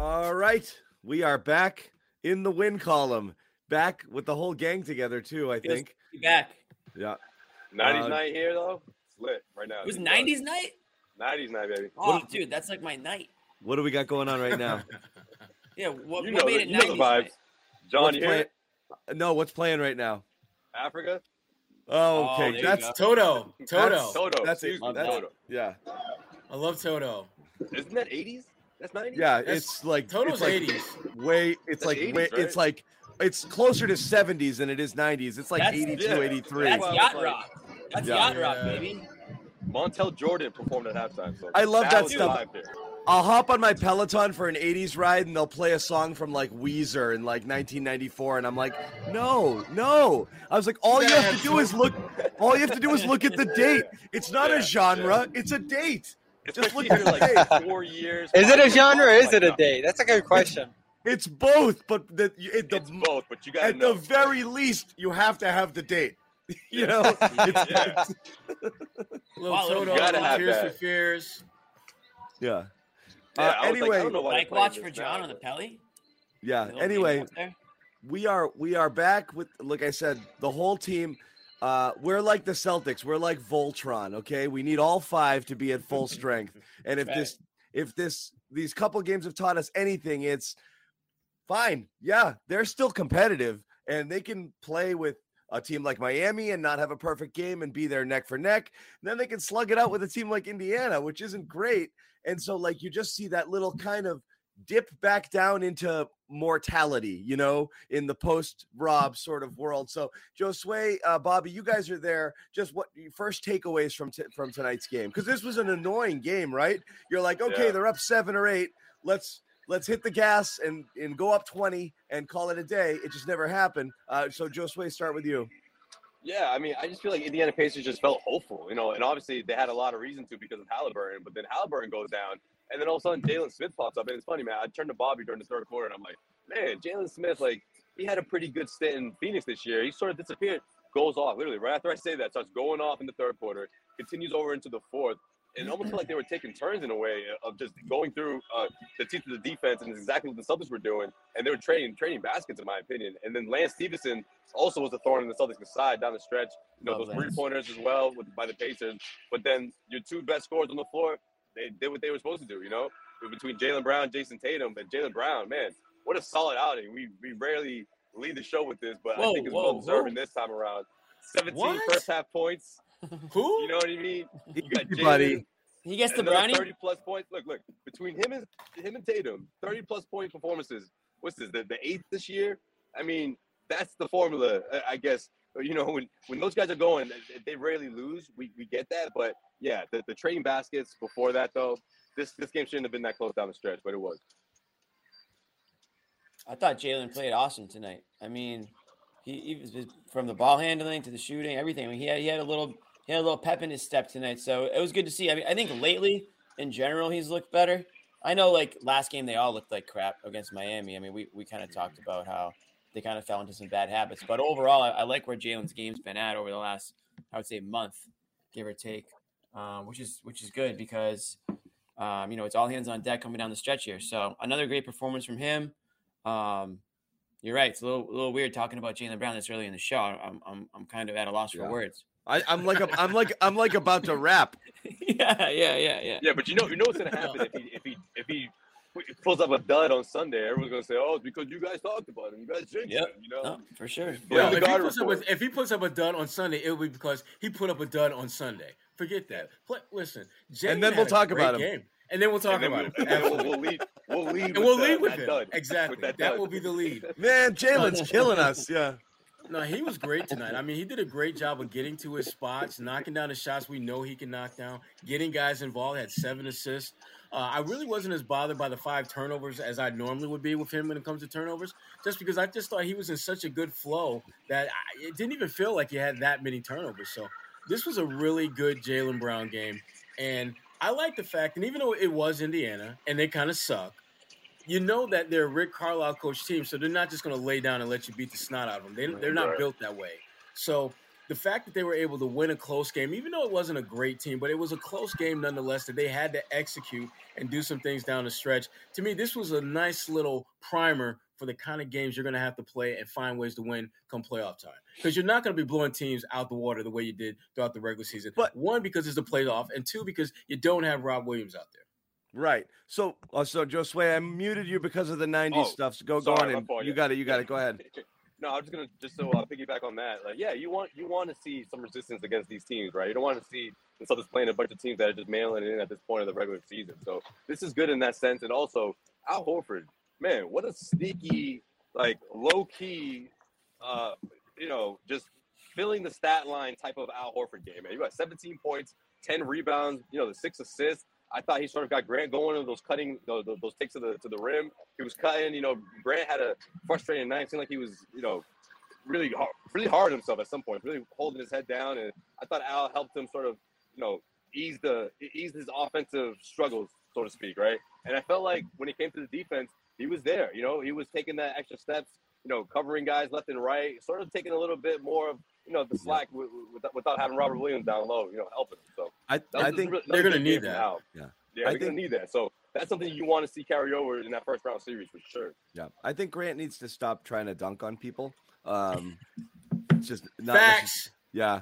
All right, we are back in the win column. Back with the whole gang together too. I Feels think. be back. Yeah. 90s Uh, night here though. It's lit right now. It was 90s night? 90s night, baby. Oh, dude, that's like my night. What do we got going on right now? Yeah, what, You what know, made it you know the vibes. night? John, What's you play- no, what's playing right now? Africa? Oh, Oh, okay. there you that's go. Toto. Toto. Toto. That's it. That's- Toto. yeah, I love Toto. Isn't that 80s? That's 90s? yeah. That's- It's like Toto's it's like 80s. Way. It's That's like 80s, way, right? It's like it's closer to 70s than it is 90s. It's like That's- 82, yeah. 83. That's Well, yacht like- rock. That's Yeah. yacht rock, baby. Montell Jordan performed at halftime. So I love that was the stuff. I'll hop on my Peloton for an 80s ride and they'll play a song from like Weezer in like 1994 and I'm like, "No, no." I was like, "All you have have to do is look all you have to do is look at the date. It's not Yeah, a genre, it's a date. Just Especially look at after like four years. Is it a genre or is it a God. day? That's a good question. It's both, but the it, the It's both, but you gotta at know. the very least you have to have the date. You know? It's, Yeah. Little Wow, Toto. Little Tears that. for Fears. yeah. Yeah, Uh, I was like, anyway, I don't know Like watch this for now, John on the Pelly. Yeah. Anyway, game up there. we are we are back with like I said, the whole team. Uh, we're like the Celtics. We're like Voltron. Okay, we need all five to be at full strength. And if Right. this, if this, these couple games have taught us anything, it's fine. Yeah, they're still competitive, and they can play with a team like Miami and not have a perfect game and be there neck for neck. And then they can slug it out with a team like Indiana, which isn't great. And so, like, you just see that little kind of dip back down into mortality, you know, in the post Rob sort of world. So, Joe Sway, uh, Bobby, you guys are there. Just what your first takeaways from t- from tonight's game? Because this was an annoying game, right? You're like, okay, Yeah. they're up seven or eight. Let's let's hit the gas and and go up twenty and call it a day. It just never happened. Uh, so, Joe Sway, start with you. Yeah, I mean, I just feel like Indiana Pacers just felt hopeful, you know, and obviously they had a lot of reason to because of Haliburton, but then Haliburton goes down, and then all of a sudden Jalen Smith pops up, and it's funny, man. I turned to Bobby during the third quarter, and I'm like, man, Jalen Smith, like, he had a pretty good stint in Phoenix this year. He sort of disappeared, goes off, literally, right after I say that, starts going off in the third quarter, continues over into the fourth, and it almost felt like they were taking turns in a way of just going through uh, the teeth of the defense, and it's exactly what the Celtics were doing, and they were trading trading baskets, in my opinion. And then Lance Stephenson also was a thorn in the Celtics' side down the stretch. You know, Love those Lance. three pointers as well with, by the Pacers. But then your two best scorers on the floor, they did what they were supposed to do. You know, between Jaylen Brown, Jayson Tatum, and Jaylen Brown, man, what a solid outing. We we rarely lead the show with this, but I think it's whoa, well deserving this time around. 17 What? first half points. Who? You know what I mean? You got Easy, buddy. Jalen, He gets the brownie. 30 plus points. Look, look, between him and him and Tatum, 30 plus point performances. What's this? The, the eighth this year? I mean, that's the formula, I- I guess. You know, when, when those guys are going, they- rarely lose. We, we get that. But yeah, the, the trading baskets before that, though, this, this game shouldn't have been that close down the stretch, but it was. I thought Jalen played awesome tonight. I mean, he, he was from the ball handling to the shooting, everything. I mean, he had he had a little he had a little pep in his step tonight, so it was good to see. I mean, I think lately in general he's looked better. I know, like last game they all looked like crap against Miami. I mean, we we kind of talked about how they kind of fell into some bad habits, but overall, I, I like where Jalen's game's been at over the last, I would say, month, give or take, um, which is which is good because. Um, you know, it's all hands on deck coming down the stretch here. So another great performance from him. Um, you're right. It's a little, a little weird talking about Jaylen Brown this early in the show. I'm, I'm, I'm kind of at a loss Yeah. for words. I, I'm like a, I'm like I'm like about to rap. yeah, yeah, yeah, yeah. Yeah, but you know, you know what's gonna happen if he if he if he pulls up a dud on Sunday. Everyone's gonna say, "Oh, it's because you guys talked about him. You guys jinxed Yep. him." You know. No, for sure. Yeah, Well, if, he guard puts up a, if he puts up a dud on Sunday, it'll be because he put up a dud on Sunday. Forget that. Play, listen, Jalen And then we'll talk great about him. Game. And then we'll talk then about we'll, it. we'll, Absolutely. we'll lead. We'll lead. And we'll with lead with that him. dud. Exactly. With that That, dud. will be the lead. Man, Jalen's killing us. Yeah. No, he was great tonight. I mean, he did a great job of getting to his spots, knocking down the shots we know he can knock down, getting guys involved. Had seven assists. Uh, I really wasn't as bothered by the five turnovers as I normally would be with him when it comes to turnovers, just because I just thought he was in such a good flow that I, it didn't even feel like he had that many turnovers. So this was a really good Jaylen Brown game, and I like the fact, and even though it was Indiana and they kind of suck, you know that they're a Rick Carlisle coach team, so they're not just going to lay down and let you beat the snot out of them. They, they're not Right. built that way. So the fact that they were able to win a close game, even though it wasn't a great team, but it was a close game nonetheless, that they had to execute and do some things down the stretch. To me, this was a nice little primer for the kind of games you're going to have to play and find ways to win come playoff time. Because you're not going to be blowing teams out the water the way you did throughout the regular season. But one, because it's the playoff, and two, because you don't have Rob Williams out there. Right. So, uh, so Josue, I muted you because of the '90s oh, stuff. So go, sorry, go on, and you got it. You got it. Go ahead. No, I'm just gonna just so uh, piggyback on that. Like, yeah, you want you want to see some resistance against these teams, right? You don't want to see the Celtics playing a bunch of teams that are just mailing it in at this point of the regular season. So this is good in that sense. And also, Al Horford, man, what a sneaky, like low key, uh, you know, just filling the stat line type of Al Horford game. Man, you got 17 points, 10 rebounds, you know, the six assists. I thought he sort of got Grant going with those cutting those, those takes to the to the rim. He was cutting. You know, Grant had a frustrating night. It seemed like he was you know really hard, really hard himself at some point, really holding his head down. And I thought Al helped him sort of you know ease the ease his offensive struggles, so to speak, right? And I felt like when it came to the defense, he was there. You know, he was taking that extra steps. You know, covering guys left and right, sort of taking a little bit more of you know the slack without, without having Robert Williams down low, you know, helping him. So I, I think really, they're going to need that. Now. Yeah, yeah, they're going to need that. So that's something you want to see carry over in that first round series for sure. Yeah, I think Grant needs to stop trying to dunk on people. Um, it's just not facts. Yeah.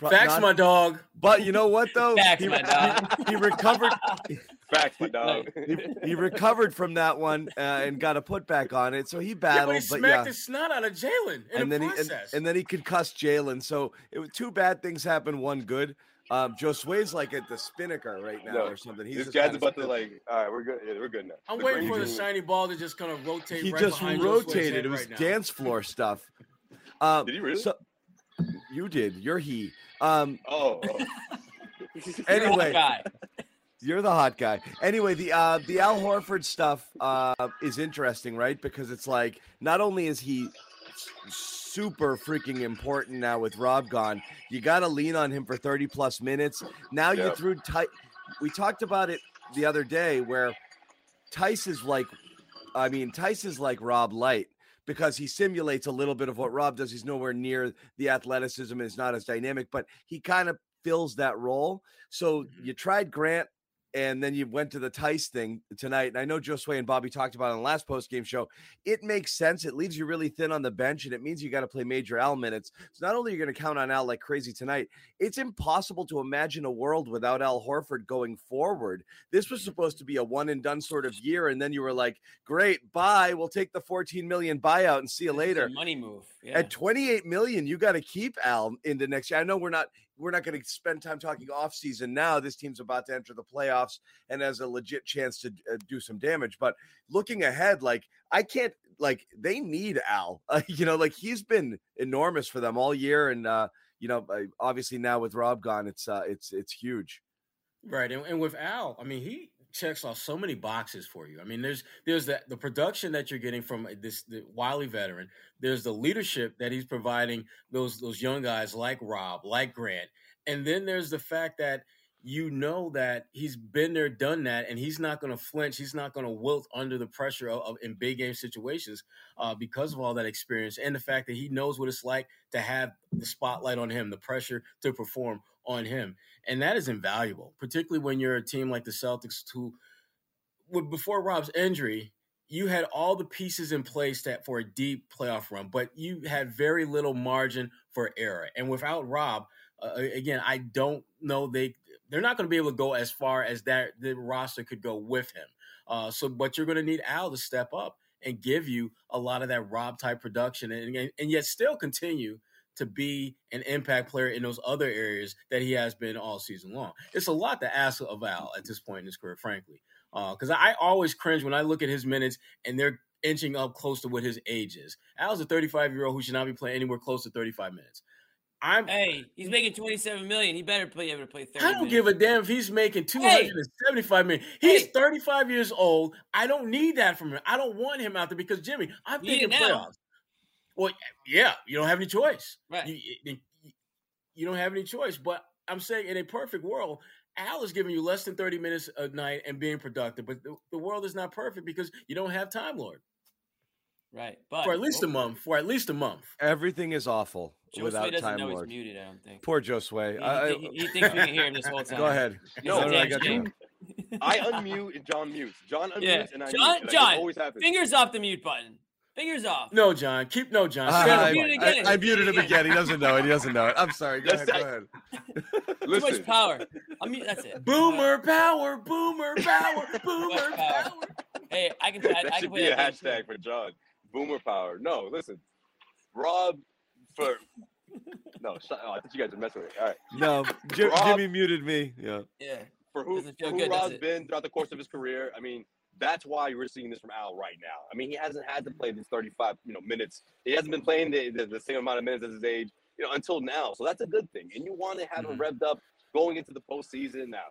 Facts, not, my dog. But you know what though? Facts, he, my dog. He, he recovered. Facts, my dog. He, he, recovered from that one uh, and got a putback on it. So he battled. Yeah, but he but smacked yeah. the snot out of Jalen. And then he and, and, then he concussed Jalen. So it was two bad things happened, one good. Um, Josue's like at the spinnaker right now no, or something. He's this guy's about to like. All right, we're good. Yeah, we're good now. I'm the waiting for the shiny ball to just kind of rotate. He right just rotated. It was right dance floor stuff. Um, did he really? So, you did. You're he. Um, oh. oh. anyway, you're the hot guy. Anyway, the uh, the Al Horford stuff uh, is interesting, right? Because it's like not only is he super freaking important now with Rob gone, you got to lean on him for 30 plus minutes. Now yep. you threw tight. We talked about it the other day where Theis is like, I mean, Theis is like Rob Light because he simulates a little bit of what Rob does. He's nowhere near the athleticism and is not as dynamic, but he kind of fills that role. So mm-hmm. you tried Grant and then you went to the Theis thing tonight. And I know Josue and Bobby talked about on the last post game show. It makes sense. It leaves you really thin on the bench, and it means you got to play major Al minutes. So not only are you going to count on Al like crazy tonight, it's impossible to imagine a world without Al Horford going forward. This was supposed to be a one and done sort of year, and then you were like, "Great, bye. We'll take the 14 million buyout and see you later." money move. Yeah. At 28 million, you got to keep Al into next year. I know we're not we're not going to spend time talking off season now. This team's about to enter the playoffs and has a legit chance to uh, do some damage. But looking ahead, like I can't like they need Al. Uh, you know, like he's been enormous for them all year, and uh, you know, obviously now with Rob gone, it's uh, it's it's huge. Right, and, and with Al, I mean, he checks off so many boxes for you. I mean, there's there's the the production that you're getting from this the wily veteran. There's the leadership that he's providing those those young guys like Rob, like Grant, and then there's the fact that you know that he's been there, done that, and he's not going to flinch. He's not going to wilt under the pressure of, of, in big game situations uh, because of all that experience and the fact that he knows what it's like to have the spotlight on him, the pressure to perform on him, and that is invaluable, particularly when you're a team like the Celtics who, before Rob's injury, you had all the pieces in place that for a deep playoff run, but you had very little margin for error. And without Rob, uh, again, I don't know they they're not going to be able to go as far as that the roster could go with him. Uh, so, but you're going to need Al to step up and give you a lot of that Rob type production, and, and, and yet still continue to be an impact player in those other areas that he has been all season long. It's a lot to ask of Al at this point in his career, frankly, because uh, I always cringe when I look at his minutes and they're inching up close to what his age is. Al's a 35 year old who should not be playing anywhere close to 35 minutes. I'm hey, he's making 27 million. He better play able to play 30. I don't minutes. give a damn if he's making 275 hey. million. He's hey. 35 years old. I don't need that from him. I don't want him out there because Jimmy, I'm you thinking playoffs. Well, yeah, you don't have any choice. Right. You, you, don't have any choice. But I'm saying in a perfect world, Al is giving you less than 30 minutes a night and being productive. But the, the world is not perfect because you don't have Time Lord. Right. But for at least a month. For at least a month. Everything is awful Joe without Sway doesn't Time know Lord. he's muted. I don't think. Poor Joe Sway. He, I- he, he thinks we can hear him this whole time. Go ahead. No, No, no, I got you. I unmute and John mutes. John unmutes Yeah. and I John- mute. and, John, always happens. Fingers off the mute button. Fingers off. No, John. Keep no, John. Ah, Stay on the I, muted button. again. I- I muted him Again. again. He doesn't know it. He doesn't know it. I'm sorry. Go Yes, ahead. Go ahead. Too much power. I mean, that's it. Boomer power, boomer power, boomer power. power. Hey, I can. I, that I can should play be a hashtag too. for John. Boomer power. No, listen. Rob for no. Shut, oh, I thought you guys were messing with me. All right. No, Jim, Rob- Jimmy muted me. Yeah. Yeah. For who, Doesn't feel who good, does Rob's it? been throughout the course of his career, I mean, that's why we're seeing this from Al right now. I mean, he hasn't had to play these 35, you know, minutes. He hasn't been playing the, the, the same amount of minutes as his age, you know, until now. So that's a good thing. And you want to have him mm-hmm. revved up going into the postseason now.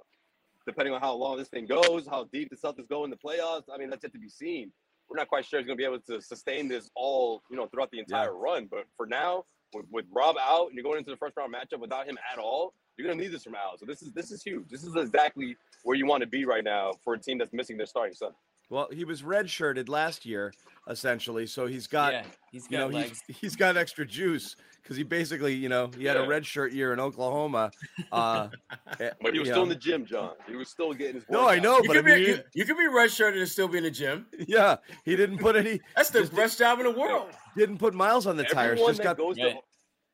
Depending on how long this thing goes, how deep the Celtics go in the playoffs, I mean, that's yet to be seen. We're not quite sure he's going to be able to sustain this all, you know, throughout the entire run. But for now, with, with Rob out and you're going into the first round matchup without him at all, you're going to need this from Al. So this is this is huge. This is exactly where you want to be right now for a team that's missing their starting center. Well, he was redshirted last year, essentially. So he's got, yeah. He's you got know, he's, he's got extra juice because he basically, you know, he had a Yeah. red shirt year in Oklahoma. Uh, eh, But he was still know. in the gym, John. He was still getting his. No, I know, You but I can, be, mean, you, you can be redshirted and still be in the gym. yeah, he didn't put any, That's the best job in the world. didn't put miles on the tires. Just got, goes Right. to just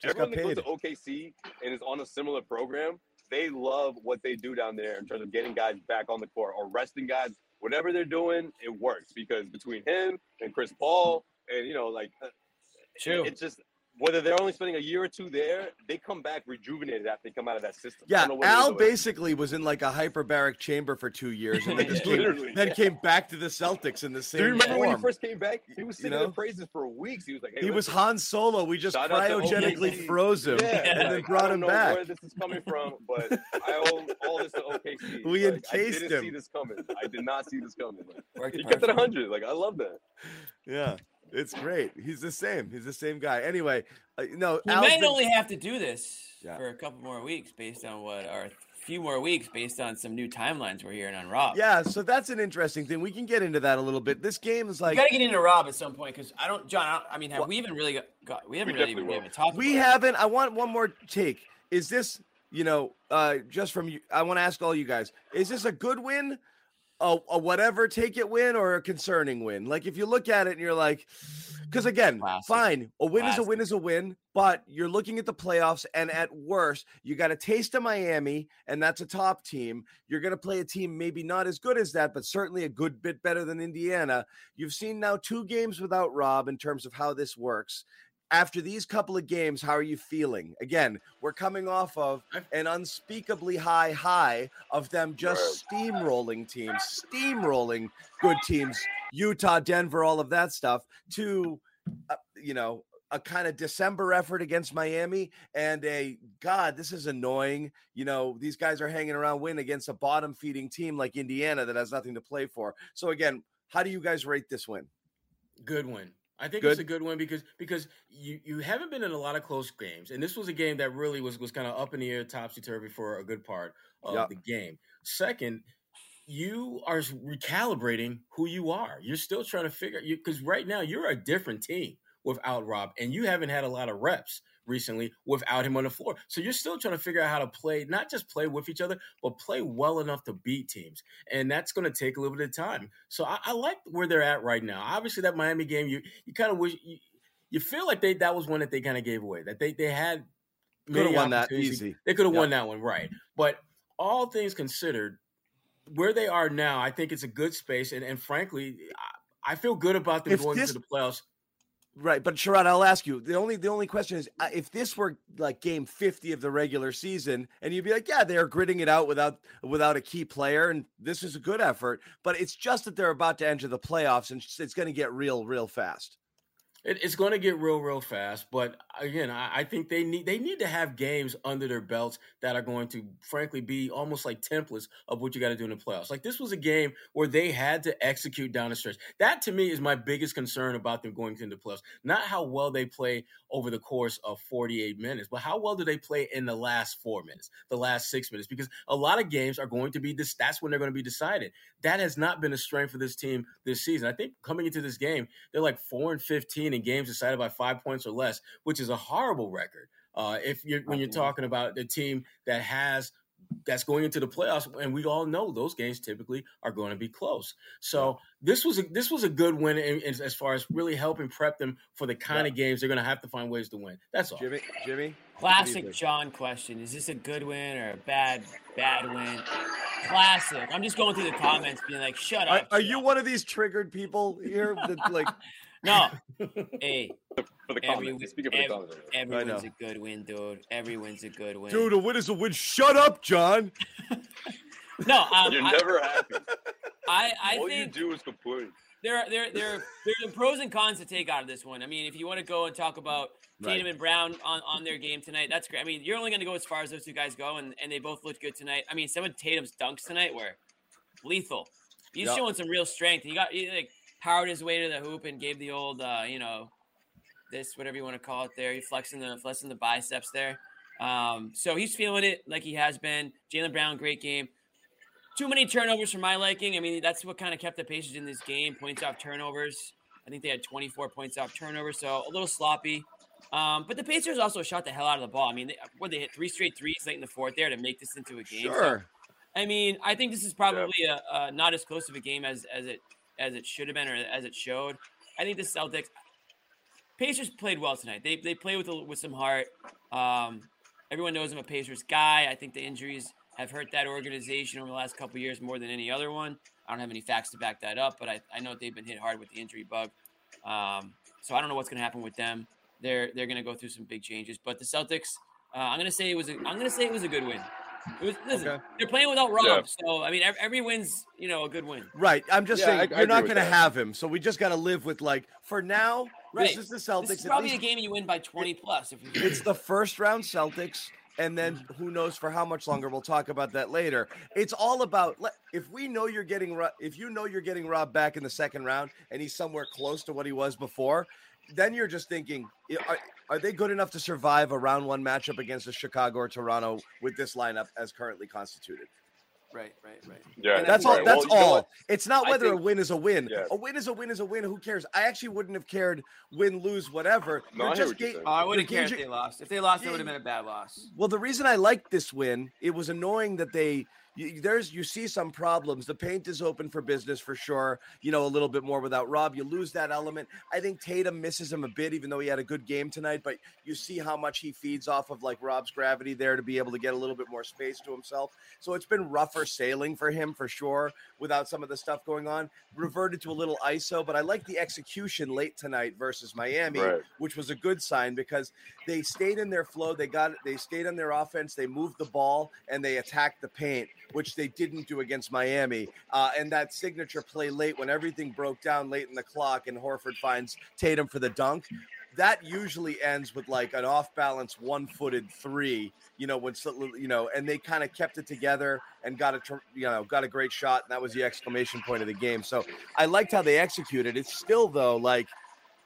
everyone got that goes to OKC and is on a similar program, they love what they do down there in terms of getting guys back on the court or resting guys. Whatever they're doing, it works because between him and Chris Paul, and you know, like uh, True. it's just whether they're only spending a year or two there, they come back rejuvenated after they come out of that system. Yeah, don't know what it is Al basically was in like a hyperbaric chamber for two years, and then just came, Literally. then came back to the Celtics in the same Do you remember when he first came back? He was You singing know? the praises for weeks. He was like, hey, he was Han Solo. We just cryogenically froze him Yeah, and then like, brought I don't him know back. Where this is coming from, but I owe all this to OKC. We Like, encased I didn't see him. this coming. I did not see this coming. Like, he kept it hundred. Like I love that. Yeah, it's great. He's the same. He's the same guy. Anyway, uh, no, He Al's might been- only have to do this Yeah. for a couple more weeks based on what, or a few more weeks based on some new timelines we're hearing on Rob. Yeah, so that's an interesting thing. We can get into that a little bit. This game is We like got to get into Rob at some point because I don't, John. I, don't, I mean, have Well- we even really got? got we haven't We really even, definitely we haven't talked. we about it. haven't. I want one more take. Is this, you know, uh, just from you? I want to ask all you guys: Is this a good win, a, a whatever take it win, or a concerning win? Like if you look at it and you're like, because again, Classic. fine, a win is a win is a win, but you're looking at the playoffs, and at worst, you got a taste of Miami, and that's a top team. You're going to play a team maybe not as good as that, but certainly a good bit better than Indiana. You've seen now two games without Rob in terms of how this works. After these couple of games, how are you feeling? Again, we're coming off of an unspeakably high high of them just steamrolling teams, steamrolling good teams, Utah, Denver, all of that stuff, to, uh, you know, a kind of December effort against Miami and a God, this is annoying. You know, these guys are hanging around win against a bottom feeding team like Indiana that has nothing to play for. So, again, how do you guys rate this win? Good win. I think Good. it's a good win because because you you haven't been in a lot of close games, and this was a game that really was was kind of up in the air, topsy turvy for a good part of Yep. the game. Second, you are recalibrating who you are. You're still trying to figure you because right now you're a different team without Rob, and you haven't had a lot of reps recently without him on the floor. So you're still trying to figure out how to play, not just play with each other, but play well enough to beat teams. And that's going to take a little bit of time. So I, I like where they're at right now. Obviously, that Miami game, you you kind of wish you, you feel like they that was one that they kind of gave away. That they they had Could have won that easy. They could have Yep. won that one, right? But all things considered, where they are now, I think it's a good space. And, and frankly, I, I feel good about them If going this- into the playoffs. Right, but Sherrod, I'll ask you. The only the only question is uh, if this were like game 50 of the regular season and you'd be like, yeah, they're gritting it out without without a key player and this is a good effort, but it's just that they're about to enter the playoffs and it's going to get real real fast. It, it's going to get real, real fast. But again, I, I think they need they need to have games under their belts that are going to, frankly, be almost like templates of what you got to do in the playoffs. Like this was a game where they had to execute down the stretch. That to me is my biggest concern about them going into the playoffs. Not how well they play over the course of 48 minutes, but how well do they play in the last four minutes, the last six minutes? Because a lot of games are going to be this. That's when they're going to be decided. That has not been a strength for this team this season. I think coming into this game, they're like four and 15 second in games decided by five points or less, which is a horrible record. Uh, if you're when you're talking about the team that has that's going into the playoffs, and we all know those games typically are going to be close. So this was a, this was a good win in, in, as far as really helping prep them for the kind yeah. of games they're going to have to find ways to win. That's all. Jimmy, Jimmy, classic John question: Is this a good win or a bad bad win? Classic. I'm just going through the comments, being like, "Shut up." Are, are you one of these triggered people here that like? No. Hey. For the every, comments. Speaking every, comments. Everyone's a good win, dude. Everyone's a good win. Dude, a win is a win. Shut up, John. no, um, you're I, never happy. I, I All think you do is complain. There are there there there's pros and cons to take out of this one. I mean, if you want to go and talk about Tatum right. and Brown on, on their game tonight, that's great. I mean, you're only going to go as far as those two guys go, and, and they both looked good tonight. I mean, some of Tatum's dunks tonight were lethal. He's yep. showing some real strength. He got he, like powered his way to the hoop and gave the old, uh, you know, this whatever you want to call it. There, he flexing the flexing the biceps there. Um, so he's feeling it like he has been. Jaylen Brown, great game. Too many turnovers for my liking. I mean, that's what kind of kept the Pacers in this game. Points off turnovers. I think they had 24 points off turnovers, so a little sloppy. Um, but the Pacers also shot the hell out of the ball. I mean, they, what they hit three straight threes late in the fourth there to make this into a game. Sure. So, I mean, I think this is probably yeah. a, a, not as close of a game as as it as it should have been or as it showed. I think the Celtics Pacers played well tonight. They they played with a, with some heart. Um, everyone knows I'm a Pacers guy. I think the injuries have hurt that organization over the last couple years more than any other one. I don't have any facts to back that up, but I, I know they've been hit hard with the injury bug. Um, so I don't know what's going to happen with them. They're they're going to go through some big changes. But the Celtics, uh, I'm going to say it was a, I'm going to say it was a good win. Was, listen, okay. they're playing without Rob, yeah. so I mean, every, every, win's you know a good win. Right. I'm just yeah, saying I, you're not going to have him, so we just got to live with like for now. Right. This is the Celtics. This is probably least, a game you win by 20 plus. If it's the first round Celtics, and then who knows for how much longer? We'll talk about that later. It's all about if we know you're getting if you know you're getting Rob back in the second round, and he's somewhere close to what he was before. Then you're just thinking, are, are they good enough to survive a round one matchup against a Chicago or Toronto with this lineup as currently constituted? Right, right, right. Yeah, that's all. Right. That's well, all. It's not whether think, a win is a win. Yeah. A win is a win is a win. Who cares? I actually wouldn't have cared win, lose, whatever. No, I, just ga- oh, I wouldn't care if they lost. If they lost, it would have been a bad loss. Well, the reason I liked this win, it was annoying that they you, there's you see some problems. The paint is open for business for sure. You know, a little bit more without Rob. You lose that element. I think Tatum misses him a bit, even though he had a good game tonight. But you see how much he feeds off of like Rob's gravity there to be able to get a little bit more space to himself. So it's been rougher sailing for him for sure without some of the stuff going on. Reverted to a little ISO, but I like the execution late tonight versus Miami, right. which was a good sign because they stayed in their flow. They got they stayed on their offense. They moved the ball and they attacked the paint which they didn't do against Miami. Uh, and that signature play late when everything broke down late in the clock and Horford finds Tatum for the dunk. That usually ends with like an off balance, one footed three, you know, when, you know, and they kind of kept it together and got a, you know, got a great shot. And that was the exclamation point of the game. So I liked how they executed. It's still, though, like,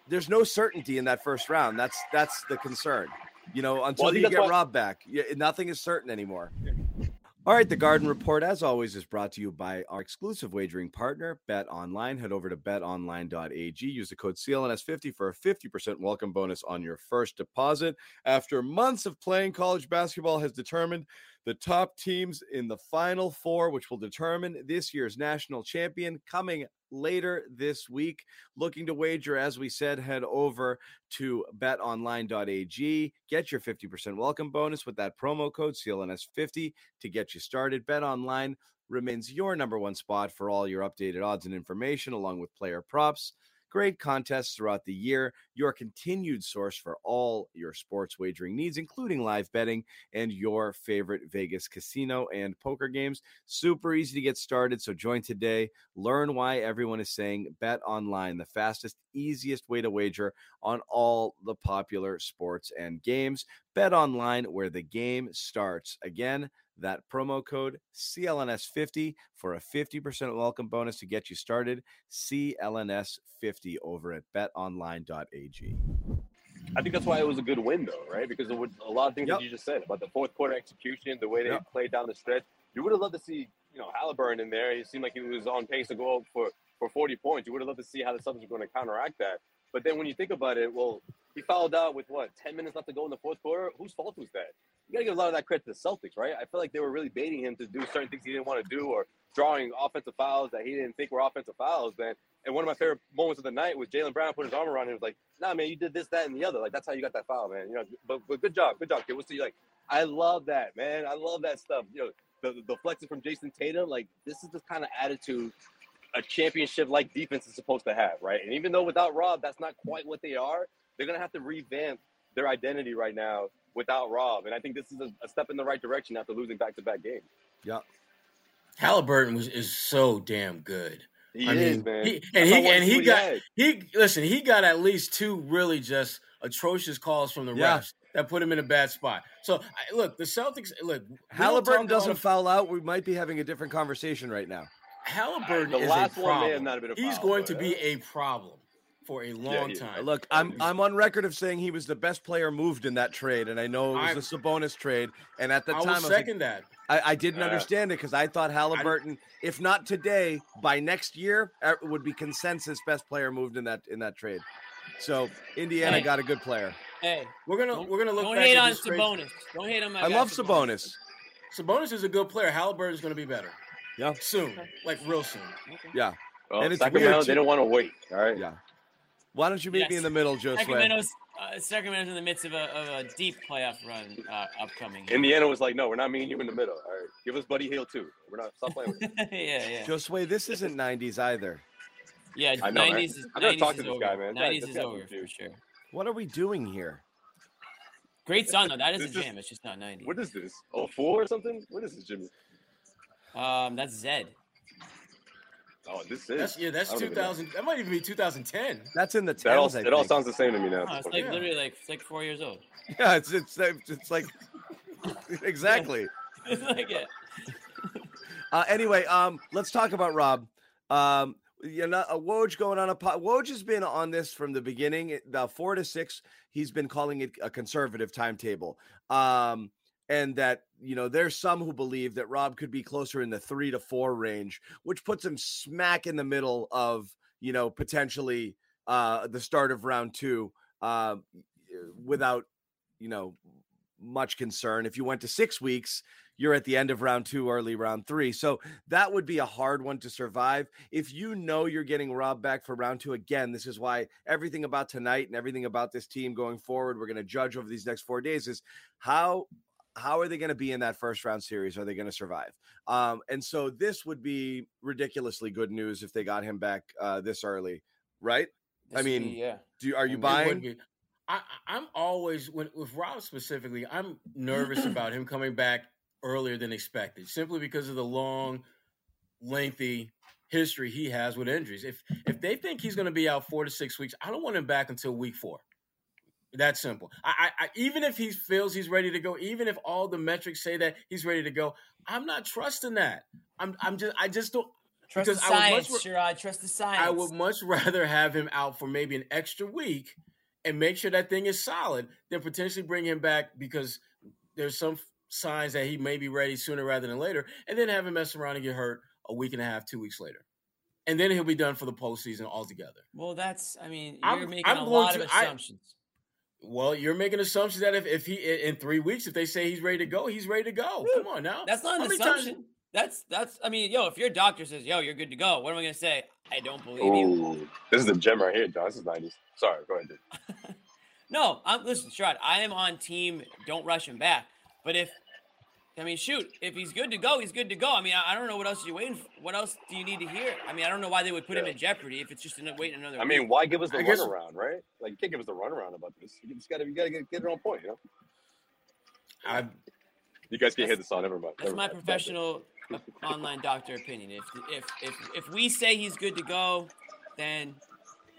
there's no certainty in that first round. That's that's the concern. You know, until well, you get what... Rob back, nothing is certain anymore. All right, the Garden Report, as always, is brought to you by our exclusive wagering partner, Bet Online. Head over to betonline.ag. Use the code CLNS50 for a 50% welcome bonus on your first deposit. After months of playing, college basketball has determined the top teams in the Final Four, which will determine this year's national champion, coming later this week. Looking to wager, as we said, head over to betonline.ag. Get your 50% welcome bonus with that promo code CLNS50 to get you started. Bet Online remains your number one spot for all your updated odds and information, along with player props great contests throughout the year, your continued source for all your sports wagering needs, including live betting and your favorite Vegas casino and poker games. Super easy to get started. So join today. Learn why everyone is saying bet online, the fastest, easiest way to wager on all the popular sports and games. Bet online where the game starts. Again, that promo code CLNS50 for a 50% welcome bonus to get you started. CLNS50 over at betonline.ag. I think that's why it was a good win, though, right? Because it were a lot of things yep. that you just said about the fourth quarter execution, the way they yep. played down the stretch. You would have loved to see, you know, Haliburton in there. He seemed like he was on pace to go for, for 40 points. You would have loved to see how the Celtics were going to counteract that. But then when you think about it, well, he fouled out with what ten minutes left to go in the fourth quarter. Whose fault was that? You gotta give a lot of that credit to the Celtics, right? I feel like they were really baiting him to do certain things he didn't want to do, or drawing offensive fouls that he didn't think were offensive fouls. Then, and one of my favorite moments of the night was Jaylen Brown put his arm around him. and was like, "Nah, man, you did this, that, and the other. Like that's how you got that foul, man. You know, but, but good job, good job, kid. What's the like? I love that, man. I love that stuff. You know, the the flexing from Jayson Tatum. Like this is the kind of attitude a championship like defense is supposed to have, right? And even though without Rob, that's not quite what they are. They're gonna have to revamp their identity right now without Rob. And I think this is a, a step in the right direction after losing back to back games. Yeah. Haliburton was is so damn good. He I is, mean, man. he- and how he and he got had. he listen. He got at least two really just atrocious calls from the Yeah. refs that put him in a bad spot. So I, look, the Celtics. Look, we Haliburton doesn't about- foul out. We might be having a different conversation right now. Haliburton The is last a one may problem. have not been a He's foul, going but, to be a problem for a long he- time. Look, I'm I'm on record of saying he was the best player moved in that trade, and I know it was a Sabonis trade. And at the I time, I, was like, second that. I, I didn't Yeah. understand it because I thought Haliburton, if not today, by next year, uh, would be consensus best player moved in that in that trade. So Indiana Hey. got a good player. Hey, We're gonna we're gonna look don't back hate at on this trade. Sabonis. Don't hate on my I love Sabonis. Sabonis is a good player. Haliburton's going to be better. Yeah. soon, like real soon. Okay. Yeah, Well, And it's Sacramento, they don't want to wait. All right. yeah. Why don't you meet me in the middle, Joe Sway? Sacramento's uh, Sacramento's in the midst of a, of a deep playoff run uh, upcoming. Indiana was like, no, we're not meeting you in the middle. All right. Give us Buddy Hield too. We're not stop playing with yeah, yeah, Joe Sway, this isn't '90s either. yeah. I know, man. Nineties is I gotta 90s talk to this over. guy, man. Nineties This is guy's over for sure. What are we doing here? Great song though. That is a This is- jam. It's just not ninety. What is this? Oh, four or something? What is this, Jimmy? Um, that's Zed. Oh, this is. That's yeah. That's I don't even know. 2000. That might even be 2010. That's in the That all. I it all sounds the same to me now. Oh, it's like Yeah. literally like it's like four years old. Yeah, it's it's it's like exactly. It's like it. Uh, anyway, um, let's talk about Rob. Um, you know, uh, Woj going on a pot. Woj has been on this from the beginning. The four to six, he's been calling it a conservative timetable. Um, and that you know, there's some who believe that Rob could be closer in the three to four range, which puts him smack in the middle of you know potentially uh the start of round two, uh, without you know much concern. If you went to six weeks, you're at the end of round two, early round three. So that would be a hard one to survive. If you know you're getting Rob back for round two, again, this is why everything about tonight and everything about this team going forward, we're going to judge over these next four days is how how are they going to be in that first round series? Are they going to survive? Um, and so this would be ridiculously good news if they got him back uh, this early, right? This would mean, be- yeah. Do you, are you buying? I, I- I'm always when with Rob specifically. I'm nervous about him coming back earlier than expected, simply because of the long, lengthy history he has with injuries. If if they think he's going to be out four to six weeks, I don't want him back until week four. That simple. I, I, I even if he feels he's ready to go, even if all the metrics say that he's ready to go, I'm not trusting that. I'm I'm just I just don't. Trust the because I would much science, ra- Sherrod. Trust the science. I would much rather have him out for maybe an extra week and make sure that thing is solid than potentially bring him back because there's some f- signs that he may be ready sooner rather than later, and then have him mess around and get hurt a week and a half, two weeks later. And then he'll be done for the postseason altogether. Well, that's. I mean, I'm- you're making I'm a lot to- of I- assumptions. Well, you're making assumptions that if, if he in three weeks, if they say he's ready to go, he's ready to go. Woo. Come on now. That's not an many times- assumption. That's that's. I mean, yo, if your doctor says, "Yo, you're good to go," what am I gonna say? I don't believe you. This is the gem right here, John. This is 90s. Sorry, go ahead. Dude. No, I'm listen, Sherrod. I am on team. Don't rush him back. But if, I mean, shoot, if he's good to go, he's good to go. I mean, I, I don't know what else you're waiting for. What else do you need to hear? I mean, I don't know why they would put him in jeopardy if it's just an, waiting another. I mean, week. why give us the I guess- runaround, right? Like, you can't give us the runaround about this. You just gotta, you gotta get, get it on point, you know? I, You guys can't hit this on. Never mind. that's Never my mind. professional online doctor opinion. If if if if we say he's good to go, then.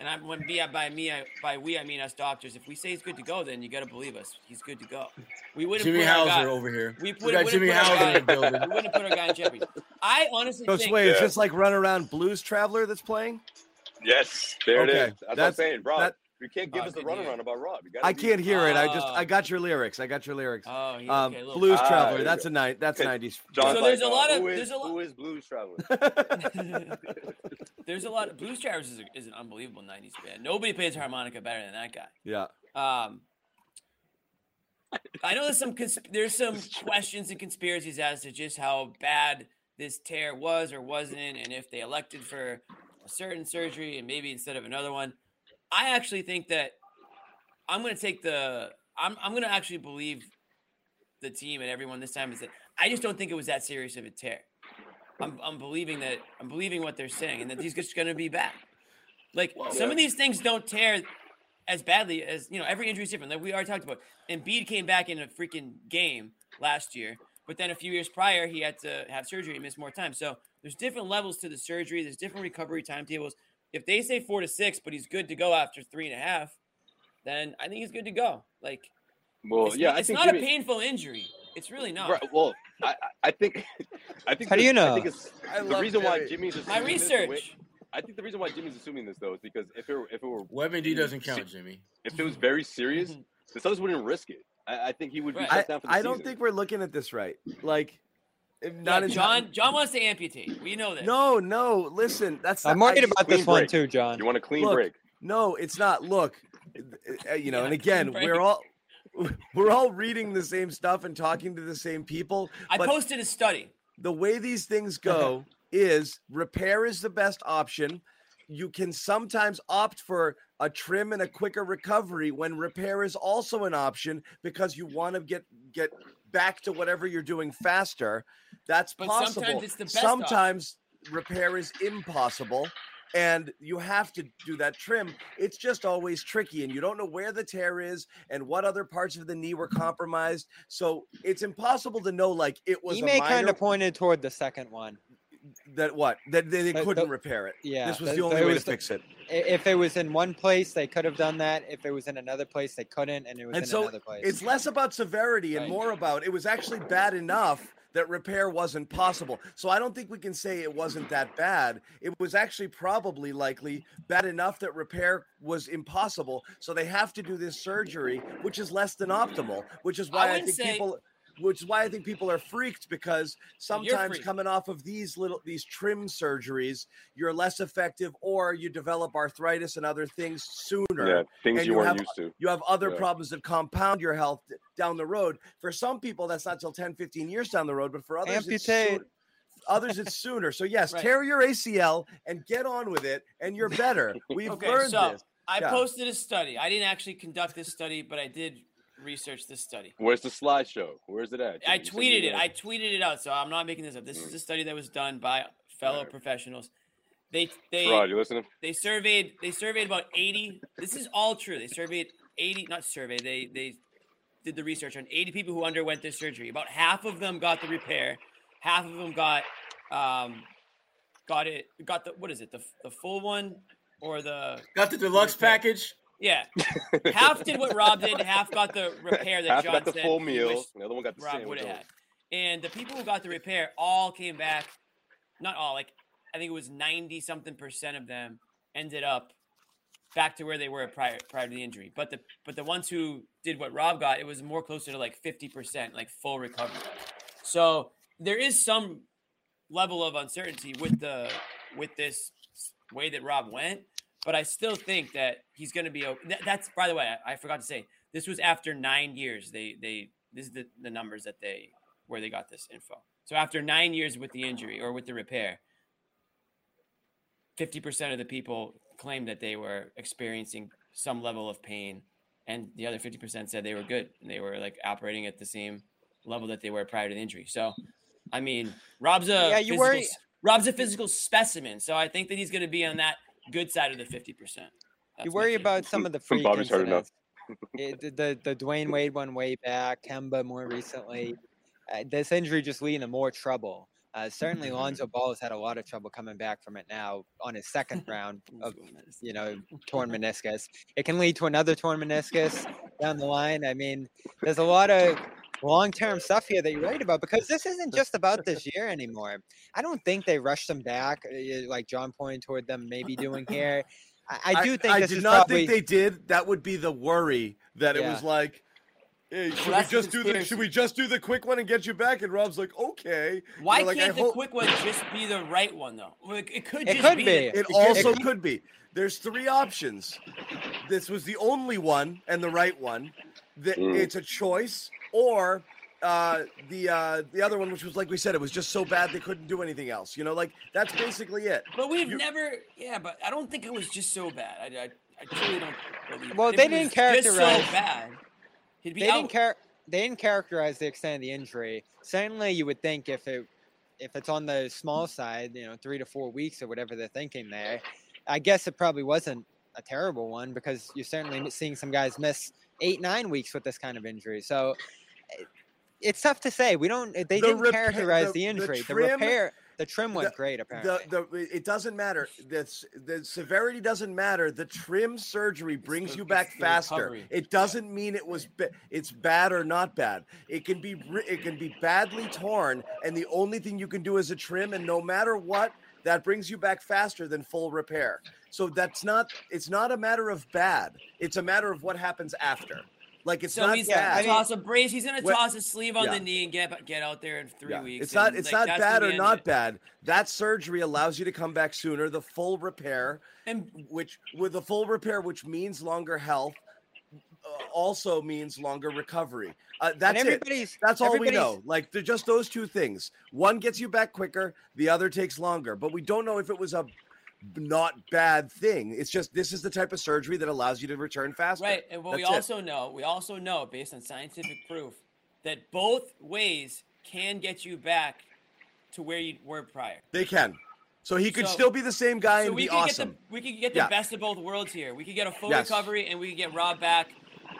And I'm when be by me I, by we I mean us doctors. If we say he's good to go, then you got to believe us. He's good to go. We wouldn't Jimmy put our guy, Hauser over here. We We, got wouldn't Jimmy put our Hauser in the building. we wouldn't put our guy in jeopardy. I honestly So think Sway, it's Yeah. just like run around Blues Traveler that's playing. Yes, there it Okay, is. That's, what I'm saying, bro. that- you can't give Oh, us the good to hear. runaround about Rob. You I can't hear it. I just. I got your lyrics. I got your lyrics. Oh, he, Um, okay, a Blues Ah, Traveler. That's a night. That's Okay. nineties. So there's a lot of- who is- there's a lot- who is Blues Traveler? there's a lot of Blues Traveler is, a, is an unbelievable '90s band. Nobody plays harmonica better than that guy. Yeah. Um, I know there's some cons- there's some questions and conspiracies as to just how bad this tear was or wasn't, and if they elected for a certain surgery and maybe instead of another one. I actually think that I'm going to take the I'm I'm going to actually believe the team and everyone this time is that I just don't think it was that serious of a tear. I'm I'm believing that I'm believing what they're saying and that he's just going to be back. Like some of these things don't tear as badly as you know. Every injury is different. Like we already talked about. Embiid came back in a freaking game last year, but then a few years prior he had to have surgery and miss more time. So there's different levels to the surgery. There's different recovery timetables. If they say four to six, but he's good to go after three and a half, then I think he's good to go. Like, Well, it's, yeah, not, I it's think not Jimmy, a painful injury. It's really not. Right, well, I, I- I think, I think. How do you know? I think it's, I the love reason why Jimmy's My assuming this research. I think the reason why Jimmy's assuming this though is because if it were, if it were WebMD doesn't count, Jimmy. if it was very serious, the Suns wouldn't risk it. I, I think he would be Right. shut I, down for the I don't season. think we're looking at this right. Like, if Yeah, not in John. John wants to amputate. We know this. No, no. Listen, that's I'm not, worried about clean this one too, John. you want a clean Look, break. No, it's not. Look, uh, you know, Yeah, and again, we're all we're all reading the same stuff and talking to the same people. I posted a study. the way these things go is repair is the best option. You can sometimes opt for a trim and a quicker recovery when repair is also an option because you want to get get back to whatever you're doing faster. That's But possible. sometimes it's the best sometimes repair is impossible and you have to do that trim. It's just always tricky, and you don't know where the tear is and what other parts of the knee were compromised. So it's impossible to know. Like it was He a may minor kind of pointed toward the second one. That what that they, they couldn't the- repair it. Yeah, this was the- the only way to the- fix it. If it was in one place, they could have done that. If it was in another place, they couldn't, and it was And in so another place. It's less about severity and Right. more about it was actually bad enough that repair wasn't possible. So I don't think we can say it wasn't that bad. It was actually probably likely bad enough that repair was impossible. So they have to do this surgery, which is less than optimal, which is why I, wouldn't think say- people which is why I think people are freaked because sometimes freaked. coming off of these little these trim surgeries, you're less effective or you develop arthritis and other things sooner Yeah, things you you weren't have- used to. you have other Yeah. problems that compound your health down the road. For some people, that's not till 10, 15 years down the road, but for others, it's Amputate. soon- others it's sooner. So yes, Right. tear your ACL and get on with it, and you're better. We've Okay, learned so this. I Yeah. posted a study. I didn't actually conduct this study, but I did research this study. Where's the slideshow? Where's it at? I Jimmy? You said you tweeted it. were- I tweeted it out, so I'm not making this up. This is a study that was done by fellow Alright. professionals. They they Rod, you listening? they surveyed they surveyed about 80 this is all true they surveyed 80 not surveyed they they did the research on 80 people who underwent this surgery about half of them got the repair half of them got um got it got the what is it the, the full one or the Got the deluxe Repair. package. Yeah. Half did what rob did half got the repair that Half john got the said full meal. The other one got the rob would have had. And the people who got the repair all came back not all like i think it was 90 something percent of them ended up back to where they were prior prior to the injury. But the but the ones who did what rob got it was more closer to like 50% like full recovery. So there is some level of uncertainty with the with this way that rob went but i still think that he's going to be that, that's by the way I, I forgot to say this was after nine years they they this is the, the numbers that they where they got this info. So after nine years with the injury or with the repair 50% of the people claimed that they were experiencing some level of pain and the other 50% said they were good. And they were like operating at the same level that they were prior to the injury. So i mean rob's a Yeah, you physical, worry- rob's a physical specimen so i think that he's going to be on that good side of the 50% That's you worry about some of the freak Bobby's heard enough. It- the, the the Dwyane Wade one way back, Kemba more recently. Uh, this injury just leading to more trouble. Uh, certainly, Lonzo Ball has had a lot of trouble coming back from it now on his second round of you know torn meniscus. It can lead to another torn meniscus down the line. I mean, there's a lot of long-term stuff here that you're worried about because this isn't just about this year anymore. I don't think they rushed them back uh, like John pointed toward them maybe doing here. I, I do think I this did is not probably think they did. That would be the worry that it was like Hey, should we just do the should we just do the quick one and get you back? And Rob's like, okay. Why like, can't the hope- quick one just be the right one though? Well, it, it could It just could be. be. It It also it- could be. There's three options. This was the only one and the right one. That Mm. it's a choice, or uh, the uh, the other one, which was like we said, it was just so bad they couldn't do anything else. You know, like that's basically it. But we've You- never, yeah. But I don't think it was just so bad. I, I, I truly don't believe. Well, if they it didn't was characterize- Just so bad. He'd be they out. didn't care. They didn't characterize the extent of the injury. Certainly, you would think if it if it's on the small side, you know, three to four weeks or whatever they're thinking there. I guess it probably wasn't a terrible one because you're certainly seeing some guys miss eight nine weeks with this kind of injury. So eh, it's tough to say. We don't. They The didn't repa- characterize the- the, the injury. The, trim- repair. The trim went great. Apparently. the it doesn't matter. That's the severity doesn't matter. The trim surgery brings the- you back faster. recovery. It doesn't mean it was ba- it's bad or not bad. It can be it can be badly torn, and the only thing you can do is a trim, and no matter what, that brings you back faster than full repair. So that's not it's not a matter of bad. It's a matter of what happens after. Like it's so not he's bad. gonna toss a brace. He's gonna When- toss a sleeve on yeah. the knee and get get out there in three Yeah, weeks. It's not it's like, not bad or not it. bad. That surgery allows you to come back sooner. The full repair, And which with the full repair, which means longer health, also means longer recovery. Uh, that's it. That's all we know. Like they're just those two things. One gets you back quicker, the other takes longer. But we don't know if it was a not bad thing. It's just this is the type of surgery that allows you to return faster. Right, and what we That's it. also know, we also know based on scientific proof that both ways can get you back to where you were prior. They can. So he could So- still be the same guy So and we be could awesome. get the we could get the Yeah. best of both worlds here. We could get a full Yes. recovery and we could get Rob back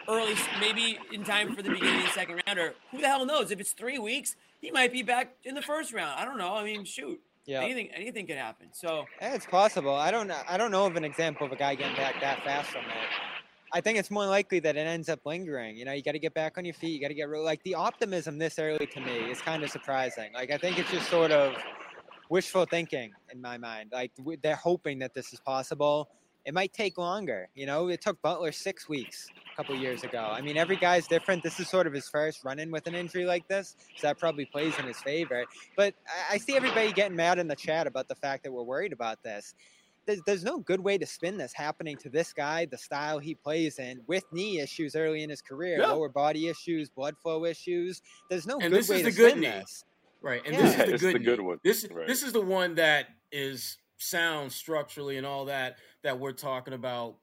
early, maybe in time for the beginning of the second round. Or who the hell knows? If it's three weeks, he might be back in the first round. I don't know. I mean, shoot, Yeah. anything anything could happen. So it's possible. I don't. I don't know of an example of a guy getting back that fast from it. I think it's more likely that it ends up lingering. You know, you got to get back on your feet. You got to get real. Like the optimism this early to me is kind of surprising. Like I think it's just sort of wishful thinking in my mind. Like they're hoping that this is possible. It might take longer. You know, it took Butler six weeks a couple years ago. I mean, every guy's different. This is sort of his first run-in with an injury like this, so that probably plays in his favor. But I, I see everybody getting mad in the chat about the fact that we're worried about this. There's, there's no good way to spin this happening to this guy, the style he plays in, with knee issues early in his career, Yeah. lower body issues, blood flow issues. There's no And good way to spin knee. this. Right, and Yeah. this is the This is good, the good one. This Right. this is the one that is sound structurally and all that that we're talking about.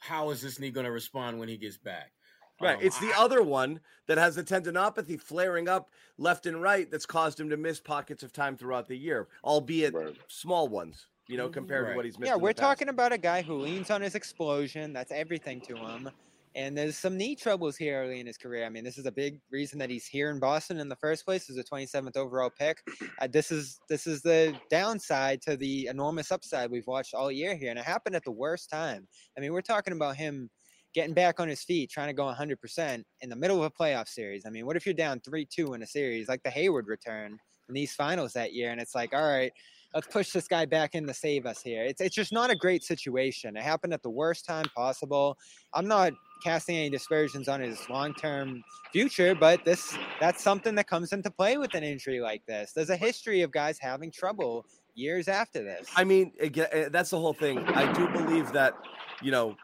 How is this knee going to respond when he gets back? Right. Um, it's the I- other one that has the tendinopathy flaring up left and right that's caused him to miss pockets of time throughout the year, albeit Right. small ones, you know, compared to what he's missed. Yeah, in we're past. talking about a guy who leans on his explosion. That's everything to him. And there's some knee troubles here early in his career. I mean, this is a big reason that he's here in Boston in the first place as a 27th overall pick. Uh, this is this is the downside to the enormous upside we've watched all year here, and it happened at the worst time. I mean, we're talking about him getting back on his feet, trying to go 100% in the middle of a playoff series. I mean, what if you're down 3-2 in a series like the Hayward return in these finals that year, and it's like, all right, let's push this guy back in to save us here. It's it's just not a great situation. It happened at the worst time possible. I'm not casting any dispersions on his long-term future, but this that's something that comes into play with an injury like this. There's a history of guys having trouble years after this. I mean, again, eh, that's the whole thing. I do believe that, you know,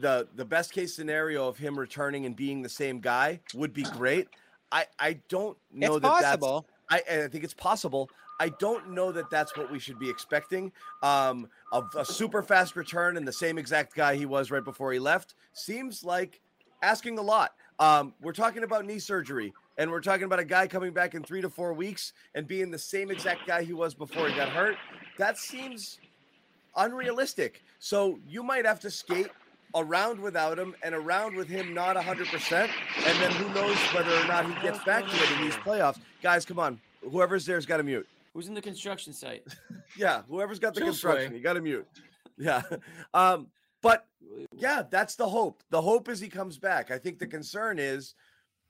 the the best case scenario of him returning and being the same guy would be great. I I don't know it's that possible. that's I, I think it's possible. I don't know that that's what we should be expecting. Um, a, a super fast return and the same exact guy he was right before he left seems like asking a lot. Um, we're talking about knee surgery, and we're talking about a guy coming back in three to four weeks and being the same exact guy he was before he got hurt. That seems unrealistic. So you might have to skate around without him and around with him not 100%. And then who knows whether or not he gets back to it in these playoffs. Guys, come on. Whoever's there's got to mute. who's in the construction site? Yeah, whoever's got the Chill, construction, Sway. you got to mute. Yeah. Um, but yeah, that's the hope. The hope is he comes back. I think the concern is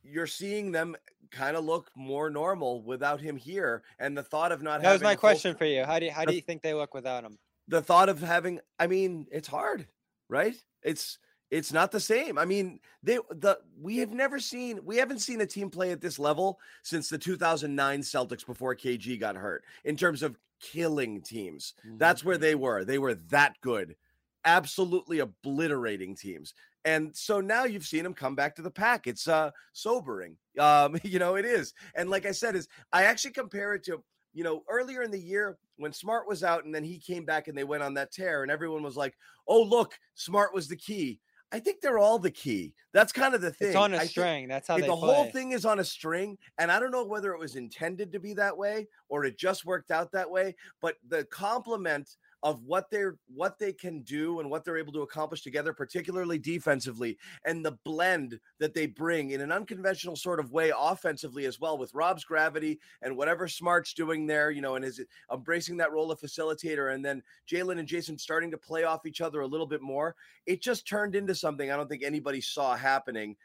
you're seeing them kind of look more normal without him here, and the thought of not That was having my a full- question for you. How do you, how do you think they look without him? the thought of having i mean it's hard right it's It's not the same. I mean, they the we have never seen we haven't seen a team play at this level since the 2009 Celtics before KG got hurt in terms of killing teams. Mm-hmm. That's where they were. They were that good. Absolutely obliterating teams. And so now you've seen them come back to the pack. It's uh sobering. Um, you know, it is. And like I said, is I actually compare it to, you know, earlier in the year when Smart was out and then he came back and they went on that tear, and everyone was like, Oh, look, Smart was the key. I think they're all the key. That's kind of the thing. It's on a I string. That's how the they whole thing is on a string, and I don't know whether it was intended to be that way or it just worked out that way. But the complement of what they're what they can do and what they're able to accomplish together, particularly defensively, and the blend that they bring in an unconventional sort of way offensively as well, with Rob's gravity and whatever Smart's doing there, you know, and is embracing that role of facilitator, and then Jaylen and Jayson starting to play off each other a little bit more. It just turned into something I don't think anybody saw happening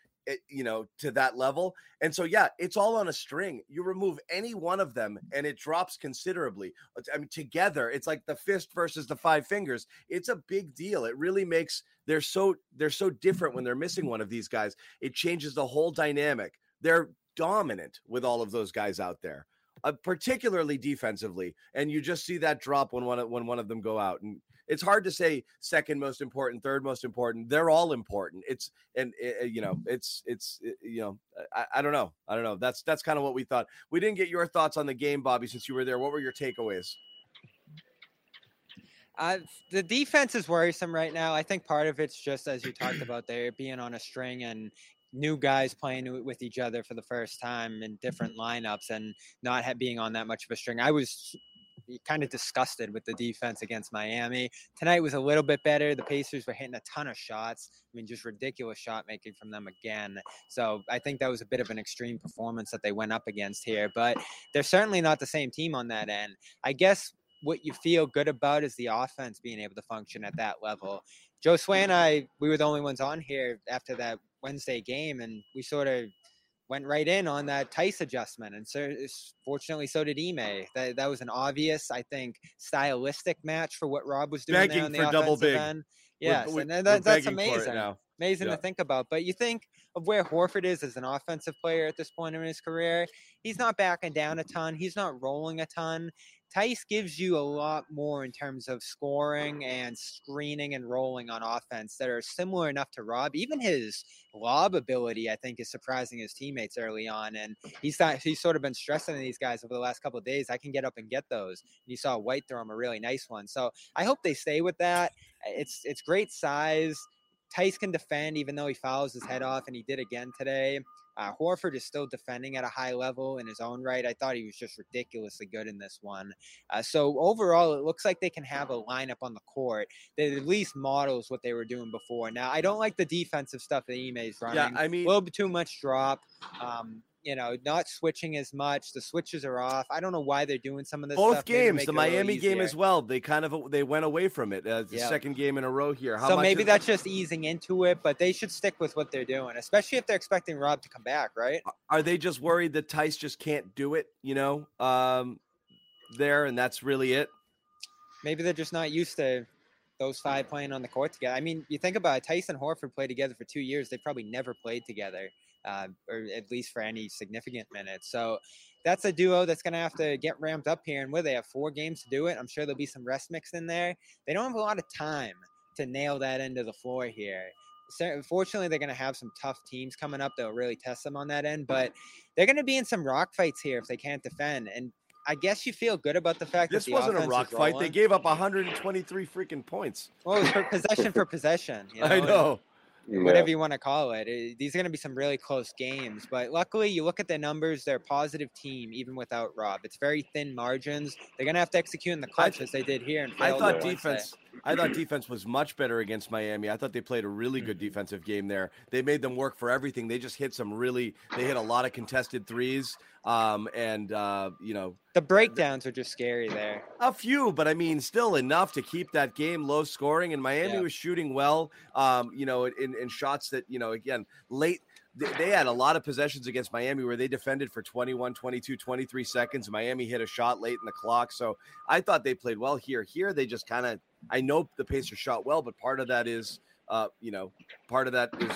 you know, to that level. And so, yeah, it's all on a string. You remove any one of them and it drops considerably. I mean, together, it's like the fist versus the five fingers. It's a big deal. It really makes they're so they're so different when they're missing one of these guys. It changes the whole dynamic. They're dominant with all of those guys out there. Uh, particularly defensively, and you just see that drop when one when one of them go out, and it's hard to say second most important, third most important. They're all important. It's and it, you know, mm-hmm. it's it's it, you know, I, I don't know, I don't know. That's that's kind of what we thought. We didn't get your thoughts on the game, Bobby, since you were there. What were your takeaways? Uh, the defense is worrisome right now. I think part of it's just as you talked about there being on a string and new guys playing with each other for the first time in different mm-hmm. lineups and not being on that much of a string. I was kind of disgusted with the defense against Miami. Tonight was a little bit better. The Pacers were hitting a ton of shots. I mean, just ridiculous shot making from them again. So I think that was a bit of an extreme performance that they went up against here. But they're certainly not the same team on that end. I guess what you feel good about is the offense being able to function at that level. Josue and I, we were the only ones on here after that Wednesday game, and we sort of went right in on that Theis adjustment, and so fortunately, so did Ime. That that was an obvious, I think, stylistic match for what Rob was doing begging there on the for double big. End. Yes, we're, and that, that's amazing. Amazing. Yeah. to think about. But you think of where Horford is as an offensive player at this point in his career. He's not backing down a ton. He's not rolling a ton. Theis gives you a lot more in terms of scoring and screening and rolling on offense that are similar enough to Rob. Even his lob ability, I think, is surprising his teammates early on. And he's not, he's sort of been stressing these guys over the last couple of days. I can get up and get those. You saw White throw him a really nice one. So I hope they stay with that. It's it's great size. Theis can defend even though he fouls his head off, and he did again today. Uh, Horford is still defending at a high level in his own right. I thought he was just ridiculously good in this one. Uh, so overall, it looks like they can have a lineup on the court that at least models what they were doing before. Now, I don't like the defensive stuff that Ime's running. Yeah, I mean, a little bit too much drop. Um, you know, not switching as much. The switches are off. I don't know why they're doing some of this. Both stuff. games, the Miami game as well. They kind of they went away from it. Uh, the Yep. second game in a row here. How so maybe that's just easing into it, but they should stick with what they're doing, especially if they're expecting Rob to come back, right? are they just worried that Theis just can't do it? You know, um, there, and that's really it. Maybe they're just not used to those five playing on the court together. I mean, you think about it, Tyson Horford played together for two years. They probably never played together, uh, or at least for any significant minutes. So that's a duo that's going to have to get ramped up here. And where they have four games to do it, I'm sure there'll be some rest mixed in there. They don't have a lot of time to nail that end of the floor here. So, fortunately, they're going to have some tough teams coming up that'll really test them on that end. But they're going to be in some rock fights here if they can't defend. And I guess you feel good about the fact This that this wasn't a rock fight. They gave up 123 freaking points. Well, it was possession for possession. You know, I and know. Whatever you want to call it. Eh, These are going to be some really close games. But luckily, you look at the numbers, they're a positive team, even without Rob. It's very thin margins. They're going to have to execute in the clutch as they did here. And I thought on Wednesday. Defense. I thought defense was much better against Miami. I thought they played a really good defensive game there. They made them work for everything. They just hit some really. They hit a lot of contested threes, um, and uh, you know The breakdowns are just scary there. a few, but I mean, still enough to keep that game low scoring. And Miami Yeah. was shooting well, um, you know, in, in shots that, you know, again, late. They, they had a lot of possessions against Miami where they defended for 21, 22, 23 seconds. Miami hit a shot late in the clock. So I thought they played well here. Here, they just kind of, I know the Pacers shot well, but part of that is uh, you know, part of that is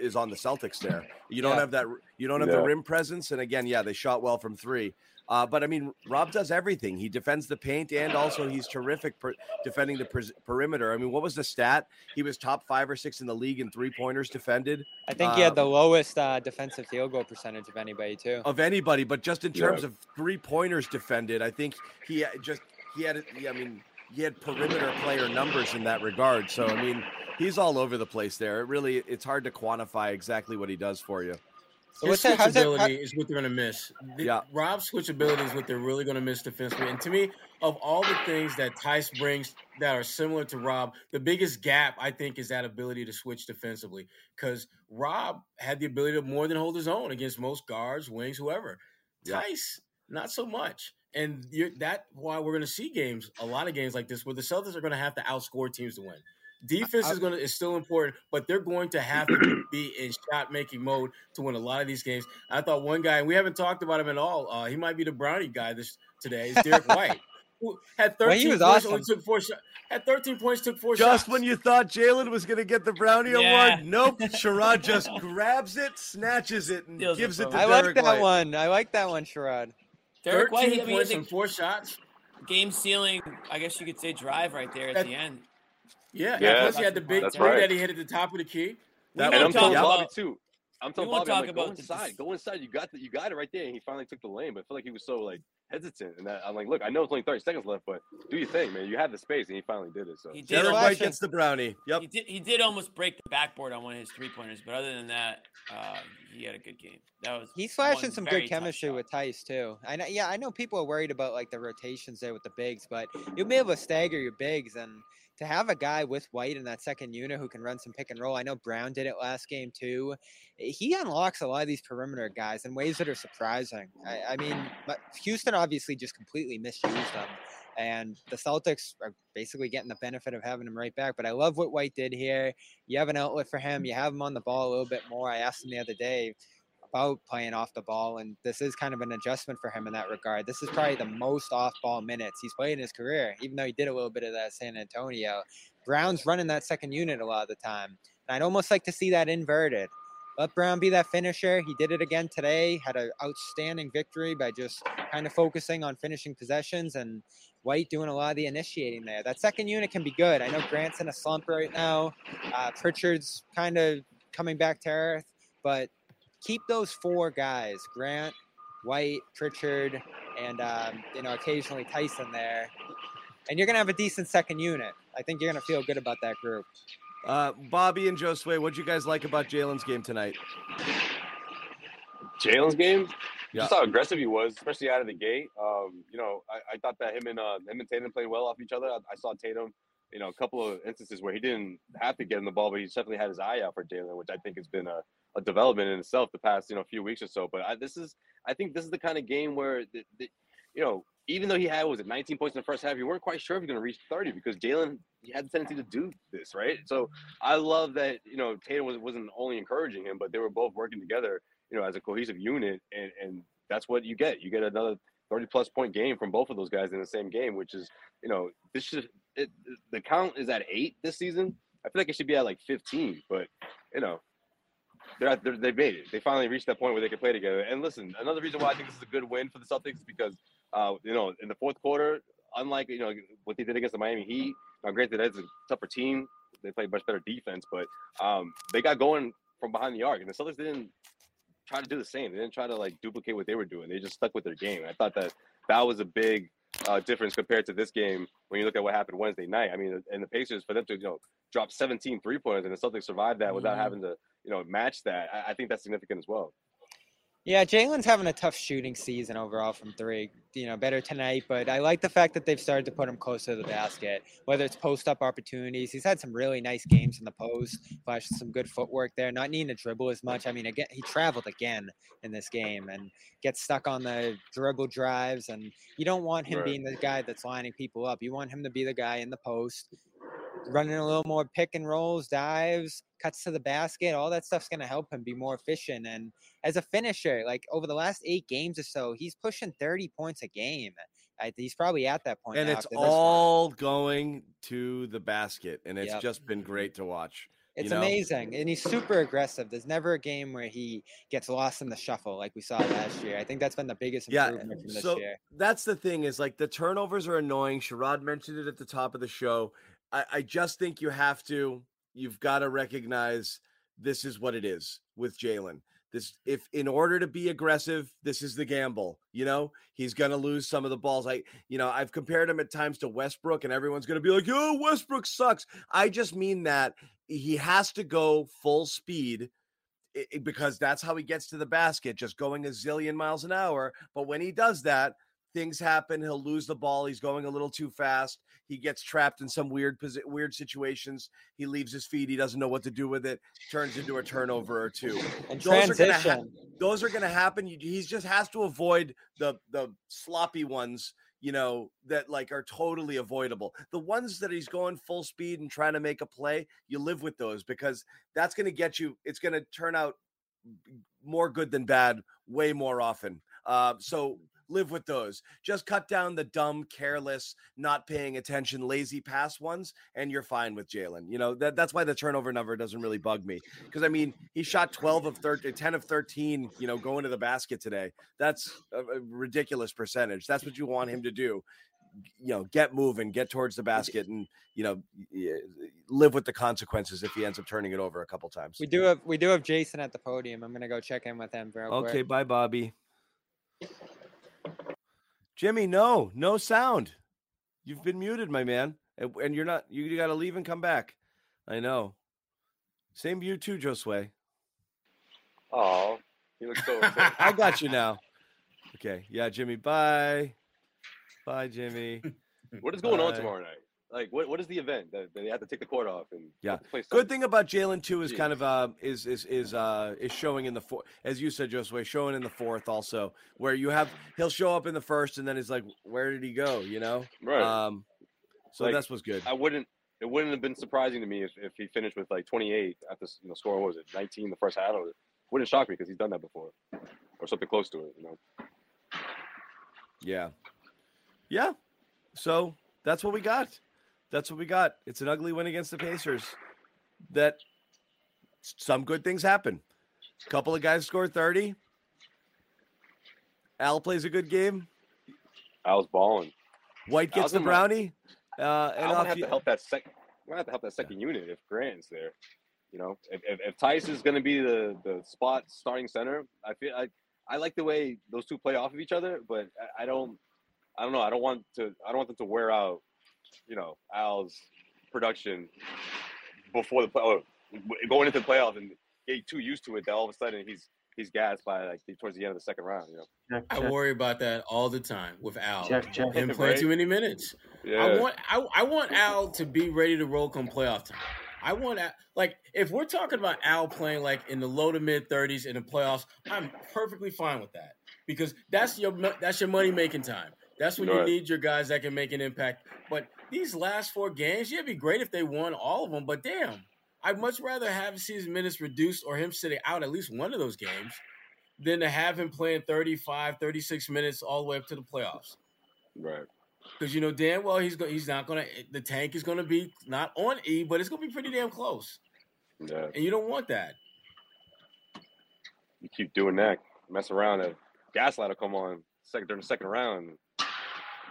is on the Celtics. There, you don't Yeah. have that. You don't have the rim presence, and again, yeah, they shot well from three. Uh, but I mean, Rob does everything. He defends the paint, and also he's terrific per- defending the per- perimeter. I mean, what was the stat? He was top five or six in the league in three pointers defended I think he had the Um, lowest uh, defensive field goal percentage of anybody too. of anybody. But just in terms Yeah. of three pointers defended, I think he had just he had. I mean, he had perimeter player numbers in that regard. So I mean, he's all over the place there. It really, it's hard to quantify exactly what he does for you. So His what's that- how's that- switchability is what they're going to miss. The- Yeah. Rob's switchability is what they're really going to miss defensively. And to me, of all the things that Theis brings that are similar to Rob, the biggest gap I think is that ability to switch defensively. Because Rob had the ability to more than hold his own against most guards, wings, whoever. Yeah. Theis, not so much. And you're, that why we're going to see games, a lot of games like this, where the Celtics are going to have to outscore teams to win. Defense I- is going to is still important, but they're going to have to be in shot making mode to win a lot of these games. I thought one guy, and we haven't talked about him at all. Uh, he might be the brownie guy this today. Is Derek White, who had Well, 13 he was points, awesome. only took four shots. Had 13 points, took four Just shots. Just when you thought Jaylen was going to get the Brownie Yeah. Award, nope. Sherrod just grabs it, snatches it, and Steals it gives it from to him. I like that White. one. I like that one, Sherrod. Derek 13 White, I mean, points and four shots. game sealing, I guess you could say drive right there at That- the end. Yeah, Yeah, plus he had the big three right. that he hit at the top of the key. That and I'm telling yeah. Bobby too. I'm telling won't Bobby, I'm like, go about the inside, dis- go inside. You got the, you got it right there. And he finally took the lane, but I feel like he was so like hesitant. And that, I'm like, look, I know it's only 30 seconds left, but do your thing, man. You had the space, and he finally did it. So He did Derek almost- White gets the Brownie. Yep. He did. He did almost break the backboard on one of his three pointers, but other than that, uh, he had a good game. That was He's flashing some good chemistry shot. with Theis too. I know. Yeah, I know people are worried about like the rotations there with the bigs, but you'll be able to stagger your bigs and to have a guy with White in that second unit who can run some pick and roll. I know Brown did it last game too. Eh, he unlocks a lot of these perimeter guys in ways that are surprising. I, I mean, Houston obviously just completely misused them. And the Celtics are basically getting the benefit of having him right back. But I love what White did here. You have an outlet for him. You have him on the ball a little bit more. I asked him the other day about playing off the ball, and this is kind of an adjustment for him in that regard. This is probably the most off ball minutes he's played in his career, even though he did a little bit of that San Antonio. Brown's running that second unit a lot of the time. And I'd almost like to see that inverted. Let Brown be that finisher. He did it again today, had an outstanding victory by just kind of focusing on finishing possessions and White doing a lot of the initiating there. That second unit can be good. I know Grant's in a slump right now. Uh, Pritchard's kind of coming back to earth, but keep those four guys Grant, White, Pritchard, and um, you know occasionally Tyson there, and you're gonna have a decent second unit. I think you're gonna feel good about that group. Uh, Bobby and Josue, what'd you guys like about Jaylen's game tonight? Jaylen's game, Yeah. just how aggressive he was, especially out of the gate. Um, you know, I, I thought that him and uh, him and Tatum played well off each other. I, I saw Tatum, you know, a couple of instances where he didn't have to get him the ball, but he definitely had his eye out for Jaylen, which I think has been a, a development in itself the past you know few weeks or so. But I, this is, I think this is the kind of game where, the, the, you know, even though he had was it 19 points in the first half, you weren't quite sure if was going to reach 30 because Jaylen he had the tendency to do this, right? So I love that you know Tatum was, wasn't only encouraging him, but they were both working together, you know, as a cohesive unit, and and that's what you get. You get another 30 plus point game from both of those guys in the same game, which is you know this should it, the count is at eight this season. I feel like it should be at like 15, but you know. They're, they're, they made it. They finally reached that point where they could play together. And listen, another reason why I think this is a good win for the Celtics is because, uh, you know, in the fourth quarter, unlike you know what they did against the Miami Heat, now granted that's a tougher team. They played much better defense, but um, they got going from behind the arc, and the Celtics didn't try to do the same. They didn't try to like duplicate what they were doing. They just stuck with their game. I thought that that was a big uh, difference compared to this game when you look at what happened Wednesday night. I mean, and the Pacers for them to you know drop 17 three pointers and the Celtics survived that without Mhm. having to you know match that. I, I think that's significant as well. Yeah, Jaylen's having a tough shooting season overall from three. You know, better tonight, but I like the fact that they've started to put him closer to the basket. Whether it's post up opportunities, he's had some really nice games in the post. Flashed some good footwork there, not needing to dribble as much. I mean, again, he traveled again in this game and gets stuck on the dribble drives. And you don't want him Right. being the guy that's lining people up. You want him to be the guy in the post, running a little more pick and rolls, dives, cuts to the basket. All that stuff's going to help him be more efficient and as a finisher, like over the last eight games or so, he's pushing 30 points a game. I, he's probably at that point. And it's all going to the basket, and it's Yep. just been great to watch. It's you know? amazing, and he's super aggressive. There's never a game where he gets lost in the shuffle like we saw last year. I think that's been the biggest Yeah, improvement from this so year. that's the thing is like the turnovers are annoying. Sherrod mentioned it at the top of the show. I, I just think you have to, you've got to recognize this is what it is with Jaylen. This, if in order to be aggressive, this is the gamble. You know, he's going to lose some of the balls. I, you know, I've compared him at times to Westbrook, and everyone's going to be like, "Oh, Westbrook sucks." I just mean that he has to go full speed because that's how he gets to the basket, just going a zillion miles an hour. But when he does that, things happen. He'll lose the ball. He's going a little too fast. He gets trapped in some weird weird situations. He leaves his feet. He doesn't know what to do with it. Turns into a turnover or two. And those are gonna ha- Those are going to happen. He just has to avoid the the sloppy ones. You know that like are totally avoidable. The ones that he's going full speed and trying to make a play, you live with those because that's going to get you. It's going to turn out more good than bad way more often. Uh, so live with those. Just cut down the dumb, careless, not paying attention, lazy pass ones, and you're fine with Jaylen. You know that that's why the turnover number doesn't really bug me because I mean he shot 12 of 13, 10 of 13. You know, going to the basket today. That's a, a ridiculous percentage. That's what you want him to do. You know, get moving, get towards the basket, and you know, live with the consequences if he ends up turning it over a couple times. We do have we do have Jayson at the podium. I'm gonna go check in with him real Okay, quick. bye, Bobby. Jimmy, no, no sound. You've been muted, my man, and, you're not. You got to leave and come back. I know. Same you too, Josue. Oh, he looks so. so I got you now. Okay, yeah, Jimmy. Bye, bye, Jimmy. what is going on tomorrow night? Like, what, what is the event that, they have to take the court off and Yeah. Good thing about Jaylen too is Jeez. kind of uh is is is uh is showing in the fourth, as you said, Josue, showing in the fourth also, where you have he'll show up in the first and then it's like, where did he go? You know. Right. Um. So Like, that's what's good. I wouldn't. It wouldn't have been surprising to me if, if he finished with like 28 after you know scoring what was it 19 the first half. Or, wouldn't shock me because he's done that before, or something close to it. You know. Yeah. Yeah. So that's what we got. That's what we got. It's an ugly win against the Pacers. That some good things happen. A couple of guys scored 30. Al plays a good game. Al's balling. White gets Al's the my- brownie. Uh, and I'm have you- to help that sec. We're gonna have to help that second unit if Grant's there. You know, if, if, if Theis is gonna be the the spot starting center, I feel I I like the way those two play off of each other, but I, I don't I don't know. I don't want to I don't want them to wear out. You know, Al's production before the play oh, or going into the playoff and get too used to it that all of a sudden he's he's gassed by like towards the end of the second round. You know. Check, I worry about that all the time with Al. check, check. Him playing Right? too many minutes. Yeah. I want I, I want Al to be ready to roll come playoff time. I want Al, like if we're talking about Al playing like in the low to mid thirties in the playoffs, I'm perfectly fine with that because that's your that's your money making time. That's when you Right. need your guys that can make an impact. But these last four games, yeah, it'd be great if they won all of them. But damn, I'd much rather have see his minutes reduced or him sitting out at least one of those games than to have him playing 35, 36 minutes all the way up to the playoffs. Right. Because you know damn well he's go- he's not gonna the tank is gonna be not on E, but it's gonna be pretty damn close, Yeah. and you don't want that. You keep doing that, mess around, a gaslight will come on second during the second round.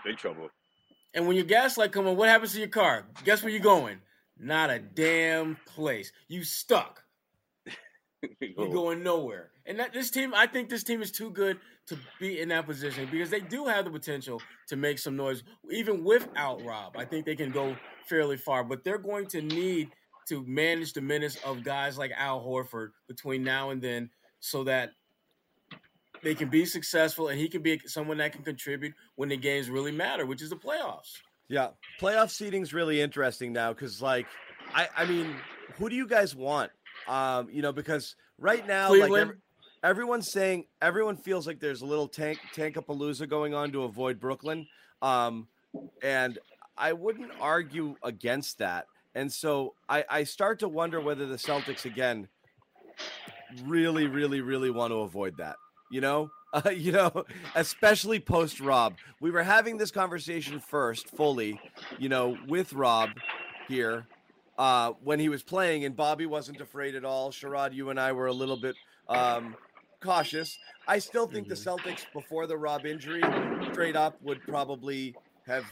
Big trouble. And when your gaslight come on, what happens to your car? Guess where you're going? Not a damn place. You stuck. You're going nowhere. And that this team, I think this team is too good to be in that position because they do have the potential to make some noise, even without Rob. I think they can go fairly far, but they're going to need to manage the minutes of guys like Al Horford between now and then, so that they can be successful and he can be someone that can contribute when the games really matter, which is the playoffs. Yeah, playoff seating's really interesting now because, like, I I mean, who do you guys want? Um, you know, because right now, like, Cleveland. every, everyone's saying everyone feels like there's a little tank tank tankapalooza going on to avoid Brooklyn, um, and I wouldn't argue against that. And so I I start to wonder whether the Celtics again really, really, really want to avoid that. You know, uh, you know, especially post Rob. We were having this conversation first, fully, you know, with Rob here, uh, when he was playing, and Bobby wasn't afraid at all. Sherrod, you and I were a little bit um, cautious. I still think the Celtics, before the Rob injury, straight up would probably have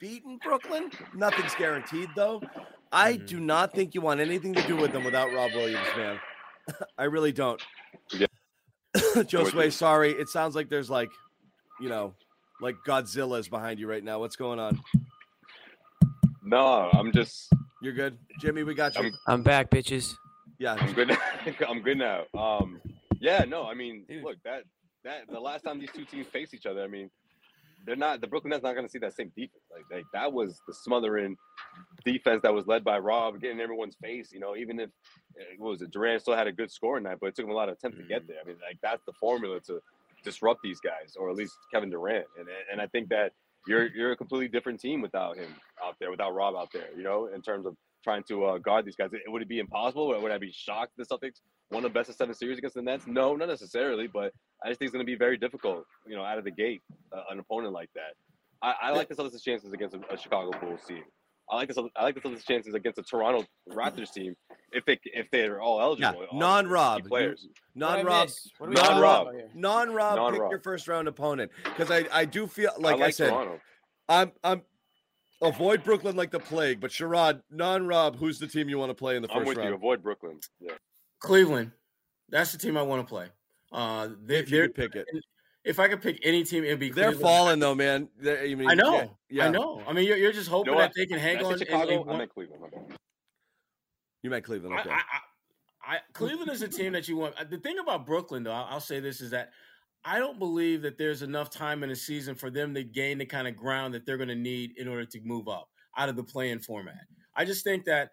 beaten Brooklyn. Nothing's guaranteed, though. I Mhm. do not think you want anything to do with them without Rob Williams, man. I really don't. Yeah. Josue, sorry. It sounds like there's like, you know, like Godzilla is behind you right now. What's going on? No, I'm just You're good, Jimmy. We got you. I'm- I'm back, bitches. yeah, I'm good. I'm good now. Um, yeah, no, I mean, Dude. look that that the last time these two teams face each other, I mean, they're not the Brooklyn Nets not going to see that same defense. Like, like that was the smothering defense that was led by Rob, getting everyone's face. You know, even if uh, what was it, Durant still had a good score in that, but it took him a lot of attempts to get there. I mean, like that's the formula to disrupt these guys, or at least Kevin Durant. And and I think that you're you're a completely different team without him out there, without Rob out there. You know, in terms of trying to uh, guard these guys. It, would it be impossible? Would I be shocked the Celtics won the best of seven series against the Nets? No, not necessarily, but I just think it's going to be very difficult, you know, out of the gate, uh, an opponent like that. I, I like the Celtics' chances against a, a Chicago Bulls team. I like the Celt- I like the Celtics' chances against a Toronto Raptors team if they if they're all eligible. all Non-Rob, players. non-Rob, What are we non-Rob, talking about here? non-Rob. Pick your first round opponent because I I do feel like I, like said Toronto. I'm I'm avoid Brooklyn like the plague. But Sherrod, non-Rob, who's the team you want to play in the first I'm first with you. Avoid Brooklyn. Yeah. Cleveland. That's the team I want to play. Uh, they, If you could pick it, if I could pick any team, it'd be they're Cleveland. falling though, man. They're, I, mean, I know. yeah, yeah. I know. I mean, you're, you're just hoping know that they can hang I on. say and- and Chicago. I'm in Cleveland. my bad. You meant Cleveland, okay? I, I, I, Cleveland is a team that you want. The thing about Brooklyn, though, I'll, I'll say this is that I don't believe that there's enough time in a season for them to gain the kind of ground that they're going to need in order to move up out of the play-in format. I just think that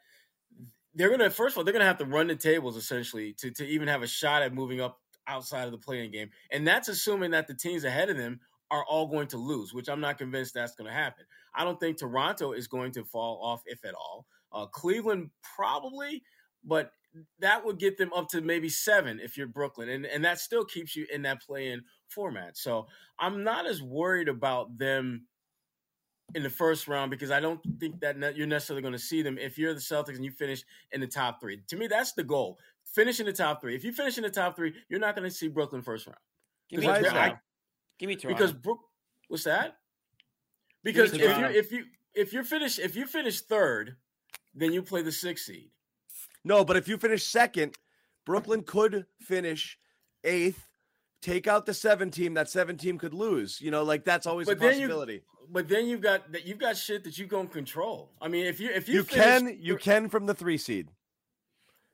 they're going to, first of all, they're going to have to run the tables essentially to, to even have a shot at moving up outside of the play-in game. And that's assuming that the teams ahead of them are all going to lose, which I'm not convinced that's going to happen. I don't think Toronto is going to fall off, if at all. Uh, Cleveland probably, but that would get them up to maybe seven if you're Brooklyn, and and that still keeps you in that play-in format. So I'm not as worried about them in the first round because I don't think that you're necessarily going to see them if you're the Celtics and you finish in the top three. To me, that's the goal: finish in the top three. If you finish in the top three, you're not going to see Brooklyn first round Give me Toronto. that? Give me Toronto. because Brook. What's that? Because if you if you if you finish if you finish third, then you play the sixth seed. No, but if you finish second, Brooklyn could finish eighth. Take out the seven team. That seven team could lose. You know, like that's always But a then You, but then you've got that you've got shit that you can control. I mean, if you if you, You, finish can you can from the three seed.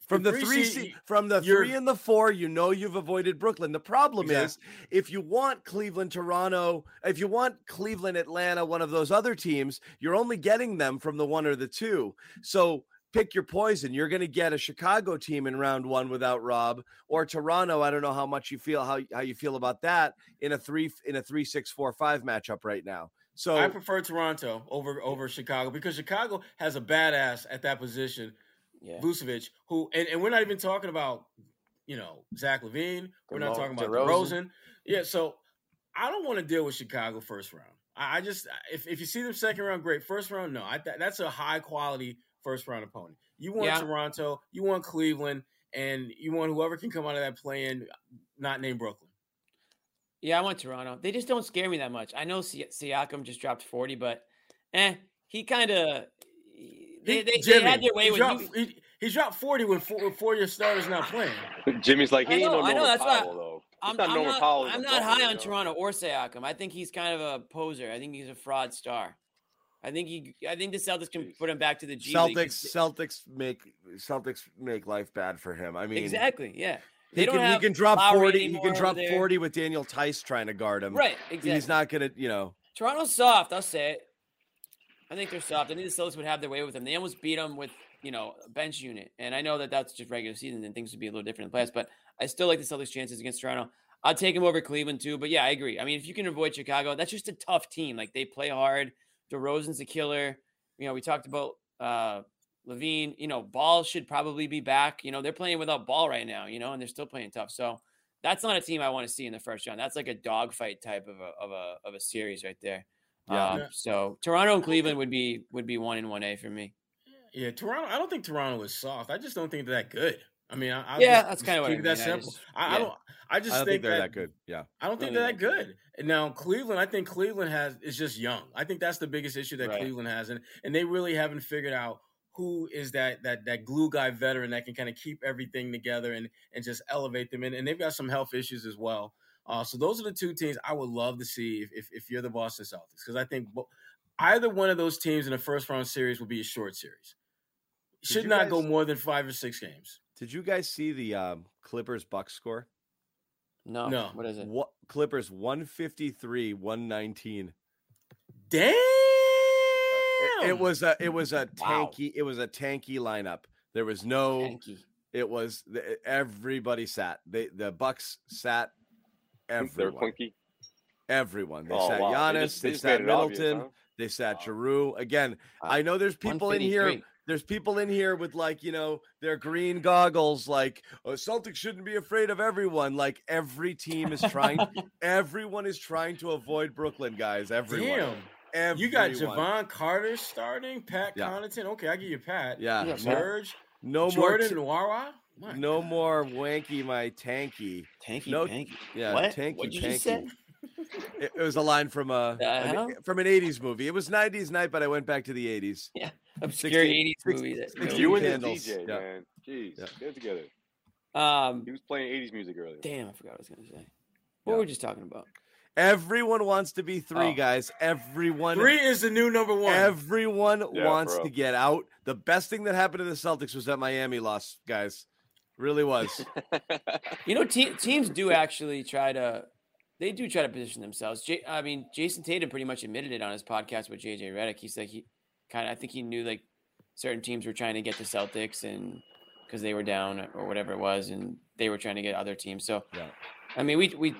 From the, three three seed, seed, from the three and the four, you know you've avoided Brooklyn. The problem is if you want Cleveland, Toronto, if you want Cleveland, Atlanta, one of those other teams, you're only getting them from the one or the two. So pick your poison. You're going to get a Chicago team in round one without Rob, or Toronto. I don't know how much you feel how how you feel about that in a three in a three six four five matchup right now. So I prefer Toronto over over Chicago because Chicago has a badass at that position, yeah. Vucevic, who and, and we're not even talking about you know Zach LaVine. We're not talking about DeRozan. DeRozan. Yeah, so I don't want to deal with Chicago first round. I, I just if if you see them second round, great. First round, no. I, that, that's a high quality first round opponent. You want Yeah. Toronto, you want Cleveland, and you want whoever can come out of that play-in, not named Brooklyn. Yeah, I want Toronto. They just don't scare me that much. I know Si- Siakam just dropped 40, but eh, he kind of they, He- they, they had their way he with dropped, you. he, he dropped forty when four, when four of your starters not playing. Jimmy's like he I ain't know, no I know, Norman that's why though. He's I'm, not I'm Norman not, Powell. I'm not high you on know? Toronto or Siakam. I think he's kind of a poser. I think he's a fraud star. I think he. I think the Celtics can put him back to the G League. Celtics Celtics make Celtics make life bad for him. I mean, Exactly. Yeah. He They don't can, he can drop Lowry 40. He can over drop there. 40 with Daniel Theis trying to guard him. Right. Exactly. He's not going to, you know. Toronto's soft. I'll say it. I think they're soft. I think the Celtics would have their way with them. They almost beat them with, you know, a bench unit. And I know that that's just regular season and things would be a little different in the playoffs, but I still like the Celtics' chances against Toronto. I'll take them over Cleveland too. But yeah, I agree. I mean, if you can avoid Chicago, that's just a tough team. Like they play hard. DeRozan's a killer. You know, we talked about uh LaVine. You know, Ball should probably be back. You know, they're playing without Ball right now. You know, and they're still playing tough. So that's not a team I want to see in the first round. That's like a dogfight type of a of a of a series right there. Yeah. Um, Yeah. so Toronto and Cleveland would be would be one in one A for me. Yeah, Toronto. I don't think Toronto is soft. I just don't think they're that good. I mean, I, I'll Yeah, just- that's what I keep it that mean. I simple. just- I, I don't. I just I don't think they're that, that good. Yeah. I don't think Don't they're that good. Now Cleveland, I think Cleveland has is just young. I think that's the biggest issue that Right. Cleveland has, and and they really haven't figured out who is that that that glue guy veteran that can kind of keep everything together and and just elevate them. And, and they've got some health issues as well. Uh, so those are the two teams I would love to see if if, if you're the Boston Celtics because I think bo- either one of those teams in the first round series will be a short series. Should not go more than five or six games. Did you guys see the um, Clippers Bucks score? No, No. What is it? What Clippers 153, 119. Damn. It, it was a it was a Wow. tanky it was a tanky lineup. There was no Yankee. it was everybody sat. They the Bucks sat They're everyone. clinky. Everyone. They Oh, sat wow. Giannis, They just- they they sat made it obvious, Middleton, huh? they sat Wow. Jrue. Again, Wow. I know there's people in here 153. There's people in here with like you know their green goggles like oh, celtics shouldn't be afraid of everyone like every team is trying everyone is trying to avoid brooklyn guys everyone Damn. everyone. You got Jevon Carter starting, Pat Yeah. Connaughton. Okay, I give you Pat. yeah Yeah, no, Serge, no more Jordan, t- Nwora. My no more wanky my tanky Tanky, No- tanky. yeah What? tanky What'd you tanky just say? It, it was a line from a The an- from an 80s movie it was 90s night but i went back to the 80s Obscure 16 80s 16 movie. That, 16 You and Candles, this DJ, yeah. man. Jeez, Yeah. get it together. um, He was playing 80s music earlier. damn, I forgot what I was going to say. What Yeah. were we just talking about? everyone wants to be three Oh. guys everyone Three is the new number one. Everyone Yeah, wants bro. to get out. The best thing that happened to the Celtics was that Miami lost, guys. Really was. You know, te- teams do actually try to. They do try to position themselves. J- I mean, Jayson Tatum pretty much admitted it on his podcast with JJ Redick. He said he kind of. I think he knew like certain teams were trying to get the Celtics and because they were down or whatever it was, and they were trying to get other teams. So, Yeah. I mean, we we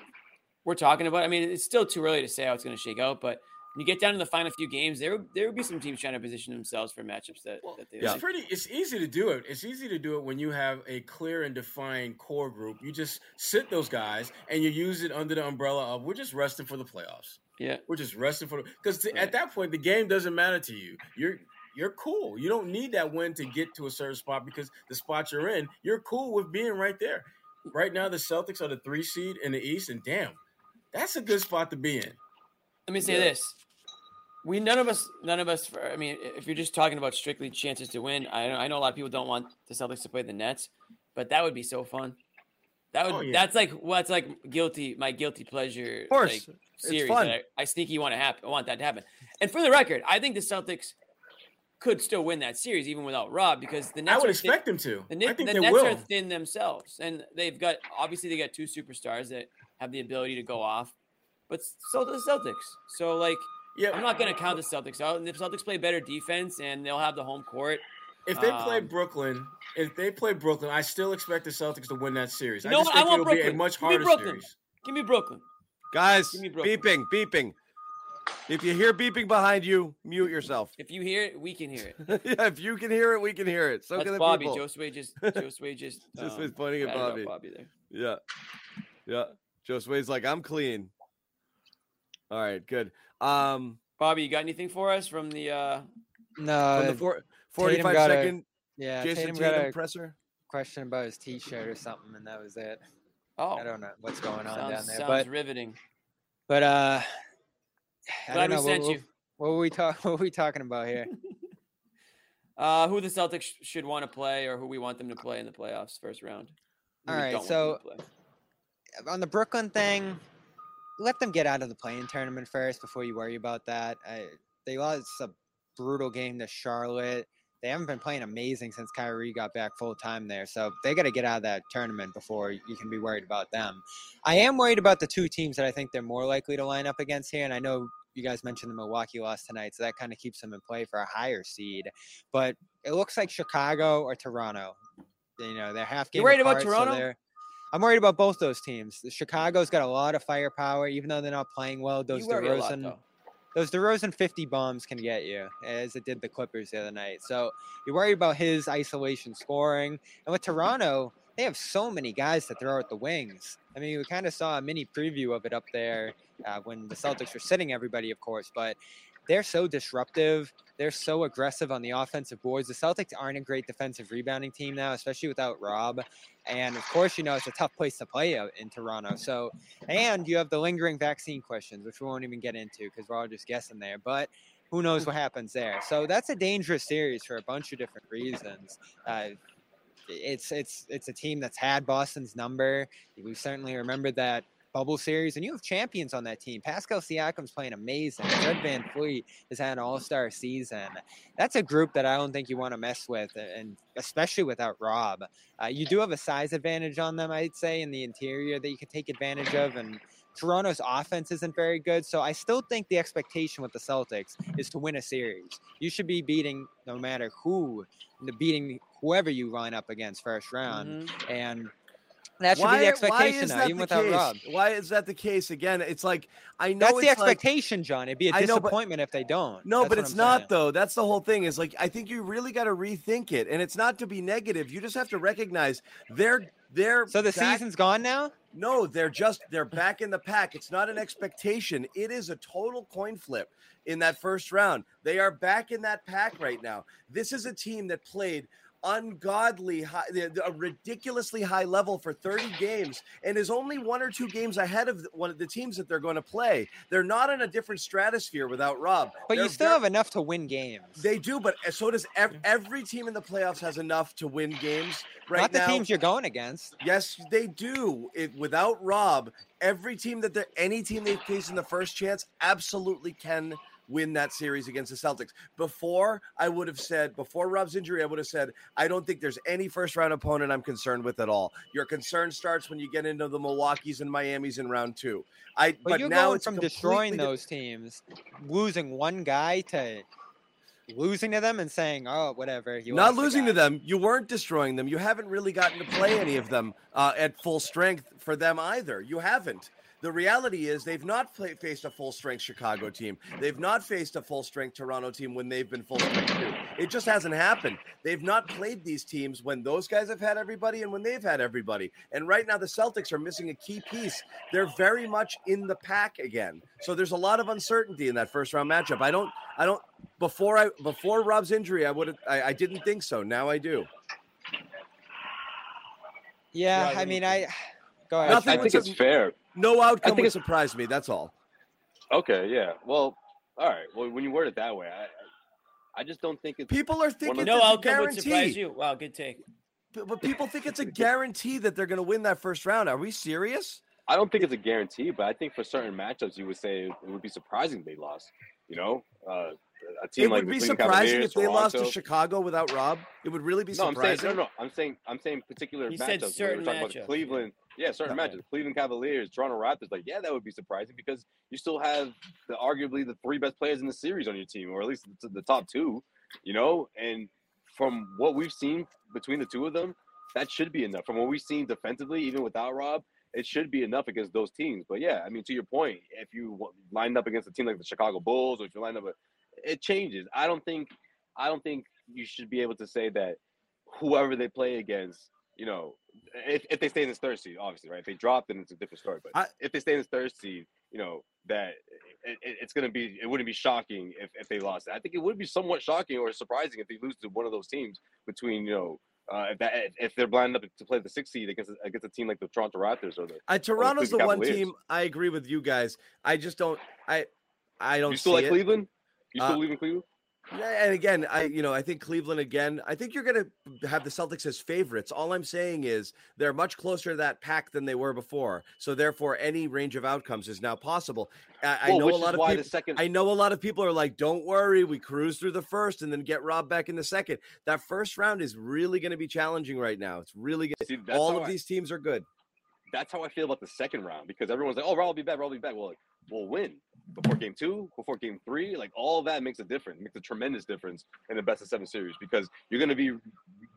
we're talking about. I mean, it's still too early to say how it's going to shake out, but you get down to the final few games, there would- there would be some teams trying to position themselves for matchups that, that they Yeah. It's pretty. It's easy to do it. It's easy to do it when you have a clear and defined core group. You just sit those guys and you use it under the umbrella of we're just resting for the playoffs. Yeah. We're just resting for the because Right. at that point the game doesn't matter to you. You're you're cool. You don't need that win to get to a certain spot because the spot you're in, you're cool with being right there. Right now, the Celtics are the three seed in the East, and damn, that's a good spot to be in. Let me say Yeah. this: we none of us, none of us. I mean, if you're just talking about strictly chances to win, I know, I know a lot of people don't want the Celtics to play the Nets, but that would be so fun. That would. Oh, yeah. That's like what's like guilty. My guilty pleasure. Of course. like, it's series I, I sneaky want to happen. I want that to happen. And for the record, I think the Celtics could still win that series even without Rob because the Nets I would are thin- expect them to. the, I think the they Nets will. are thin themselves, and they've got obviously they got two superstars that have the ability to go off, but so do the Celtics. So like, yeah, I'm not going to count the Celtics out. And if Celtics play better defense and they'll have the home court, If they play Um, Brooklyn, if they play Brooklyn, I still expect the Celtics to win that series. You I just what? I think want it'll be a Brooklyn. much Give me harder Brooklyn. series. give me Brooklyn. Guys, Give me Brooklyn. beeping, beeping. If you hear beeping behind you, mute yourself. If you hear it, we can hear it. yeah, if you can hear it, we can hear it. So That's can the Bobby. people. Josue just Josue just Just um, was pointing at Bobby. Bobby there. Yeah. Yeah. Josue's like, I'm clean. All right, good. Um Bobby, you got anything for us from the? uh from the four, 45 got a- yeah, Jayson Tatum Tatum, got a presser. question about his T-shirt or something, and that was it. Oh, I don't know what's going on sounds, down there, sounds but riveting. but uh, I Glad don't we know. sent what, you. What, what were we talk? What were we talking about here? Uh, who the Celtics sh- should want to play, or who we want them to play in the playoffs first round? Who All we right, don't want so- them to play. on the Brooklyn thing, let them get out of the play-in tournament first before you worry about that. I, they lost a brutal game to Charlotte. They haven't been playing amazing since Kyrie got back full time there, so they got to get out of that tournament before you can be worried about them. I am worried about the two teams that I think they're more likely to line up against here, and I know you guys mentioned the Milwaukee loss tonight, so that kind of keeps them in play for a higher seed. But it looks like Chicago or Toronto. You know, they're half game. You're worried about apart, so Toronto? they're- I'm worried about both those teams. The Chicago's got a lot of firepower, even though they're not playing well. Those a lot, DeRozan, those DeRozan 50 bombs can get you, as it did the Clippers the other night. So you're worried about his isolation scoring. And with Toronto, they have so many guys to throw at the wings. I mean, we kind of saw a mini preview of it up there uh, when the Celtics were sitting everybody, of course. But they're so disruptive. They're so aggressive on the offensive boards. The Celtics aren't a great defensive rebounding team now, especially without Rob. And of course, you know it's a tough place to play in Toronto. So, and you have the lingering vaccine questions, which we won't even get into because we're all just guessing there. But who knows what happens there? So that's a dangerous series for a bunch of different reasons. Uh, it's it's it's a team that's had Boston's number. We certainly remember that bubble series, and you have champions on that team. Pascal Siakam's playing amazing. Fred VanVleet has had an all star season. That's a group that I don't think you want to mess with, and especially without Rob. Uh, you do have a size advantage on them, I'd say, in the interior that you can take advantage of, and Toronto's offense isn't very good. So I still think the expectation with the Celtics is to win a series. You should be beating no matter who, beating whoever you line up against first round. Mhm. And that should why, be the expectation now, even without case? Rob. Why is that the case? Again, it's like I know That's the it's like- expectation, John. It'd be a I know, but- disappointment if they don't. No, That's but it's not saying. though. That's the whole thing. Is like I think you really got to rethink it, and it's not to be negative. You just have to recognize they're they're So the back- season's gone now. No, they're just they're back in the pack. It's not an expectation. It is a total coin flip in that first round. They are back in that pack right now. This is a team that played ungodly high, the- the- a ridiculously high level for 30 games and is only one or two games ahead of one of the teams that they're going to play. They're not in a different stratosphere without Rob. But you They're still ver- have enough to win games. they do, but uh, so does ev- every team in the playoffs has enough to win games right not the now. teams you're going against. Yes, they do. It, without Rob, every team that they're any team they face in the first chance absolutely can win that series against the Celtics. Before I would have said, before Rob's injury, I would have said, I don't think there's any first round opponent I'm concerned with at all. Your concern starts when you get into the Milwaukee's and Miami's in round two. I But, but, you're now going it's from destroying those teams, losing one guy to losing to them and saying, "Oh, whatever." You not losing to them. You weren't destroying them. You haven't really gotten to play any of them uh, at full strength for them either. You haven't. The reality is they've not play, faced a full strength Chicago team. They've not faced a full strength Toronto team when they've been full strength too. It just hasn't happened. They've not played these teams when those guys have had everybody and when they've had everybody. And right now the Celtics are missing a key piece. They're very much in the pack again. So there's a lot of uncertainty in that first round matchup. I don't I don't before I before Rob's injury, I would I, I didn't think so. Now I do. Yeah, Yeah, I me mean, too. I go I, ahead. Nothing I think it's fair. No outcome think would it's- surprise me. That's all. Okay, yeah. Well, all right. Well, when you word it that way, I, I- I just don't think it's. People are thinking No it's a outcome would surprise guarantee, you. Wow, good take. but but people think it's a guarantee that they're going to win that first round. Are we serious? I don't think it's a guarantee, but I think for certain matchups, you would say it would be surprising they lost. You know, uh, a team It like would be surprising if they lost to Chicago without Rob. It would really be No, I'm saying surprising. no, no. I'm saying I'm saying particular He matchups. said certain we're about matchups, Cleveland, yeah, certain Okay. matchups. Cleveland Cavaliers, Toronto Raptors. Like, yeah, that would be surprising because you still have the arguably the three best players in the series on your team, or at least the, the top two. You know, and from what we've seen between the two of them, that should be enough. From what we've seen defensively, even without Rob, it should be enough against those teams. But yeah, I mean, to your point, if you wa- lined up against a team like the Chicago Bulls, or if you lined up, a, it changes. I don't think, I don't think you should be able to say that whoever they play against, you know, if, if they stay in this third seed, obviously, right? If they drop, then it's a different story. But I- if they stay in this third seed, you know, that it, it- it's going to be, it wouldn't be shocking if, if they lost. I think it would be somewhat shocking or surprising if they lose to one of those teams between, you know, uh, if, that, if they're lined up to play the sixth seed against against a team like the Toronto Raptors or the Uh, Toronto's the Cleveland one team I agree with you guys. I just don't. I I don't you still see like it. Cleveland? You still Uh, in Cleveland? Yeah, and again, I you know I think Cleveland again. I think you're going to have the Celtics as favorites. All I'm saying is they're much closer to that pack than they were before. So therefore, any range of outcomes is now possible. I, I know a lot of people. second. I know a lot of people are like, "Don't worry, we cruise through the first and then get robbed back in the second. That first round is really going to be challenging right now. It's really good. All of I- these teams are good. That's how I feel about the second round because everyone's like, "Oh, Rob will be back. Rob will be back." Well, like, we'll win before game two, before game three. Like all that makes a difference, makes a tremendous difference in the best of seven series because you're going to be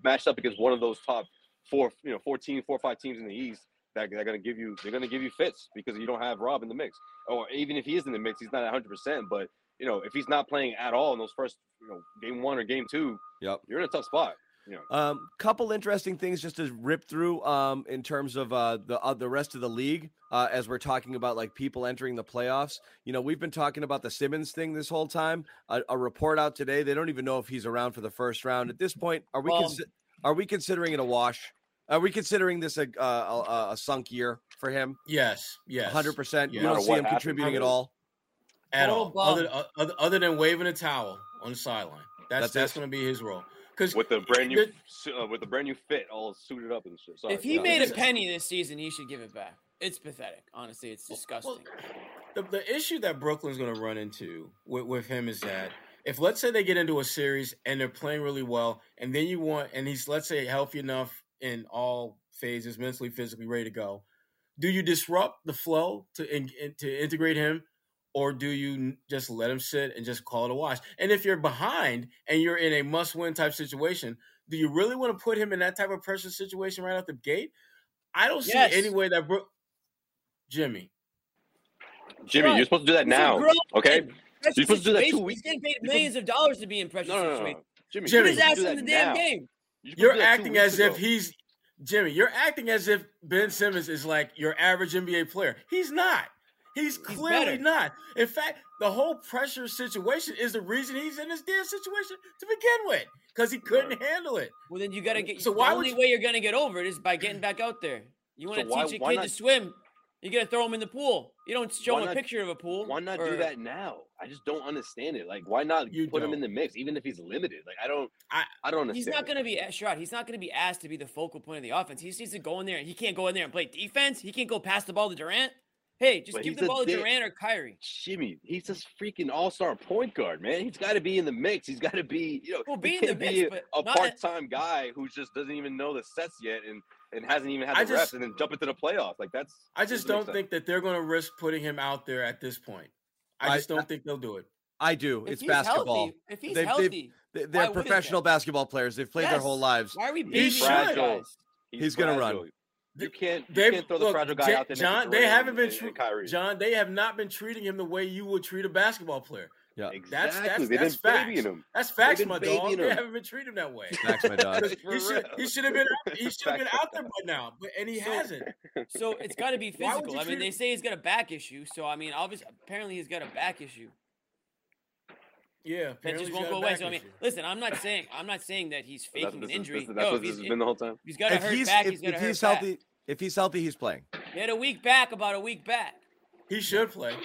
matched up against one of those top four, you know, 14, four or five teams in the East that they're going to give you. They're going to give you fits because you don't have Rob in the mix, or even if he is in the mix, he's not 100. percent But you know, if he's not playing at all in those first, you know, game one or game two, Yep. you're in a tough spot. You know, Um, couple interesting things just to rip through um, in terms of uh, the uh, the rest of the league uh, as we're talking about like people entering the playoffs. You know, we've been talking about the Simmons thing this whole time. A, a report out today; they don't even know if he's around for the first round. At this point, are we Well- consi- are we considering it a wash? Are we considering this a uh, a, a sunk year for him? Yes, yes, Hundred percent. You don't see him happens, contributing at all. at all. Other, other other than waving a towel on the sideline. That's That's that's, going to be his role. Because with the brand new su- uh, with the brand new fit, all suited up and shit. Sorry, If he yeah. made a penny this season, he should give it back. It's pathetic. Honestly, it's disgusting. the, the issue that Brooklyn's going to run into with, with him is that if let's say they get into a series and they're playing really well, and then you want and he's let's say healthy enough in all phases, mentally, physically ready to go, do you disrupt the flow to in, in- to integrate him, or do you just let him sit and just call it a wash? And if you're behind and you're in a must-win type situation, do you really want to put him in that type of pressure situation right out the gate? I don't see Yes. any way that Brook, Jimmy. Jimmy, Right. you're supposed to do that now. Okay, man. Pressure You're supposed to do that two weeks- He's getting paid millions of dollars to be in pressure no, no, no, no. situations. Jimmy, Jimmy, Put you're his supposed ass to do in that the damn now. game. You're You're to do that two acting weeks as if he's Jimmy. You're acting as if Ben Simmons is like your average NBA player. He's not. He's clearly better. not. In fact, the whole pressure situation is the reason he's in this damn situation to begin with because he couldn't handle it. Well, then you got to get. So the why only you- way you're going to get over it is by getting back out there. You want to So why- teach a kid not- to swim? You got to throw him in the pool. You don't show Why him a picture of a pool. Why not or- do that now? I just don't understand it. Like, why not You put him in the mix, even if he's limited? Like, I don't, I- I, don't understand. He's not it. going to be shot. He's not going to be asked to be the focal point of the offense. He just needs to go in there. He can't go in there and play defense. He can't go pass the ball to Durant. Hey, just But give the ball to dick. Durant or Kyrie. Jimmy, he's this freaking all-star point guard, man. He's got to be in the mix. He's got to be, you know, Well, be he in the can't mix, be but a part-time guy who just doesn't even know the sets yet and and hasn't even had I the reps and then jump into the playoffs. Like that's. I just don't think that they're going to risk putting him out there at this point. I I- just don't think they'll do it. I do. If it's he's basketball. Healthy, if he's They've- they've- healthy, They- Why They're wouldn't they? professional basketball players. They've played their whole lives. why are we He's babying fragile. guys? He's gonna run. Fragile. You can't. You They've- can't throw the look, fragile guy Ja- out there. next John, they haven't been and- tre- Kyrie. John. They have not been treating him the way you would treat a basketball player. Yeah. Exactly. That's- that's- They've that's been facts. babying him. That's facts, my babying dog. They haven't been treating him that way. Facts, my dog. He should he should have been out, he should have been out there by now, but and he So- hasn't. So it's got to be physical. I mean, they say he's got a back issue. So I mean, obviously, apparently he's got a back issue Yeah, that just won't go away. So I mean, issue. listen, I'm not saying I'm not saying that he's That's, faking this an is- injury. this- No, what this has been the whole time. he's got a If hurt he's back, if, he's got if a hurt he's back. healthy, if he's healthy, he's playing. He had a week back, about a week back. he should play.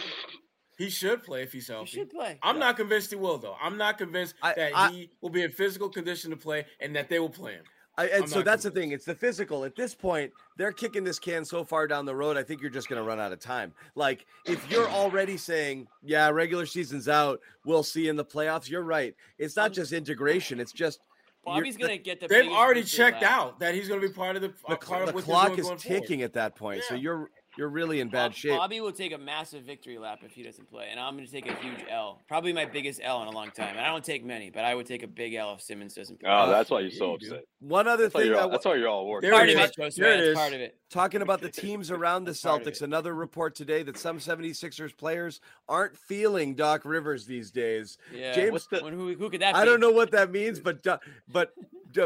He should play if he's He healthy. should play. I'm not convinced he will though. I'm not convinced I- that I- he will be in physical condition to play and that they will play him. I, and I'm so not that's the thing. It's the physical. At this point, they're kicking this can so far down the road. I think you're just going to run out of time. Like if you're already saying, "Yeah, regular season's out. We'll see in the playoffs." You're right. It's not just integration. It's just Bobby's gonna get the. They've already checked out that he's going to be part of the, the, uh, part the of what clock is going forward. ticking at that point. So you're you're really in bad Bob- shape. Bobby will take a massive victory lap if he doesn't play, and I'm going to take a huge L. Probably my biggest L in a long time. And I don't take many, but I would take a big L if Simmons doesn't play. Oh, that's oh, why you're so upset. One other That's thing you're I all, wa- that's why you're all working. There part it of it, There it part of it. talking about the teams around the That's part of Celtics, another report today that some 76ers players aren't feeling Doc Rivers these days. Yeah. James- the- When- who, who could that I be? don't know what that means, but but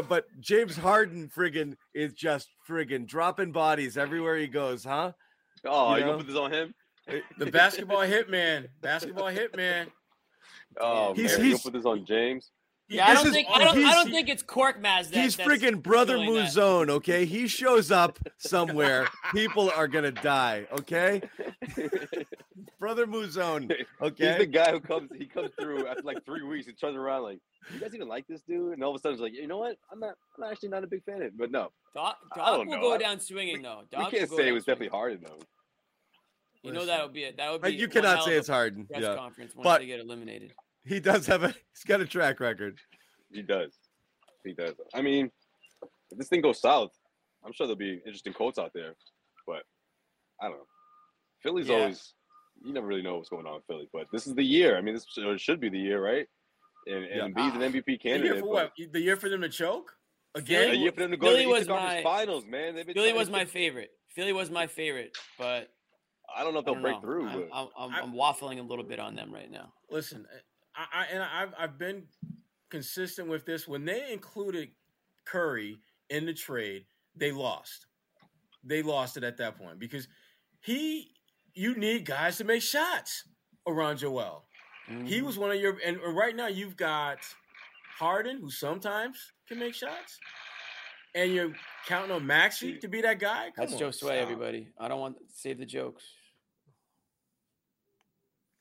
but James Harden friggin' is just friggin' dropping bodies everywhere he goes, huh? Oh, You you know? gonna put this on him? The basketball hitman, basketball hitman. Oh, He's- man, you he's- gonna put this on James? Yeah, I don't is- think I don't, I don't think it's Korkmaz that He's freaking brother doing. Mouzone, okay? He shows up somewhere, people are gonna die, okay? brother Mouzone, okay? He's the guy who comes. He comes through after like three weeks. He turns around like, "You guys even like this dude?" And all of a sudden, he's like, "You know what? I'm not. I'm actually not a big fan of it." But no, Doc, I Doc will know. go I- down swinging though. we can't say it was swinging. definitely Harden though. You know that would be it. That would be. You cannot say it's a Harden. press Yeah. conference once But- they get eliminated. He does have a he's got a track record. He does. He does. I mean, if this thing goes south, I'm sure there'll be interesting quotes out there. But I don't know. Philly's Yeah. always. You never really know what's going on in Philly, but this is the year. I mean, this should, should be the year, right? And Yeah. and B's an ah. MVP candidate. The year candidate. for but- what? The year for them to choke Again? The year for them to go Philly to the was Eastern Conference my- Finals, man. Philly trying was to- my favorite. Philly was my favorite, but I don't know if they'll break know. through. I'm, But I'm, I'm, I- I'm waffling a little bit on them right now. Listen, I, I and I've I've been consistent with this when they included Curry in the trade, they lost. They lost it at that point because he, you need guys to make shots around Joel. He Mhm. was one of your, and right now you've got Harden, who sometimes can make shots, and you're counting on Maxey to be that guy. Come That's on, Josue, stop. everybody. I don't want save the jokes.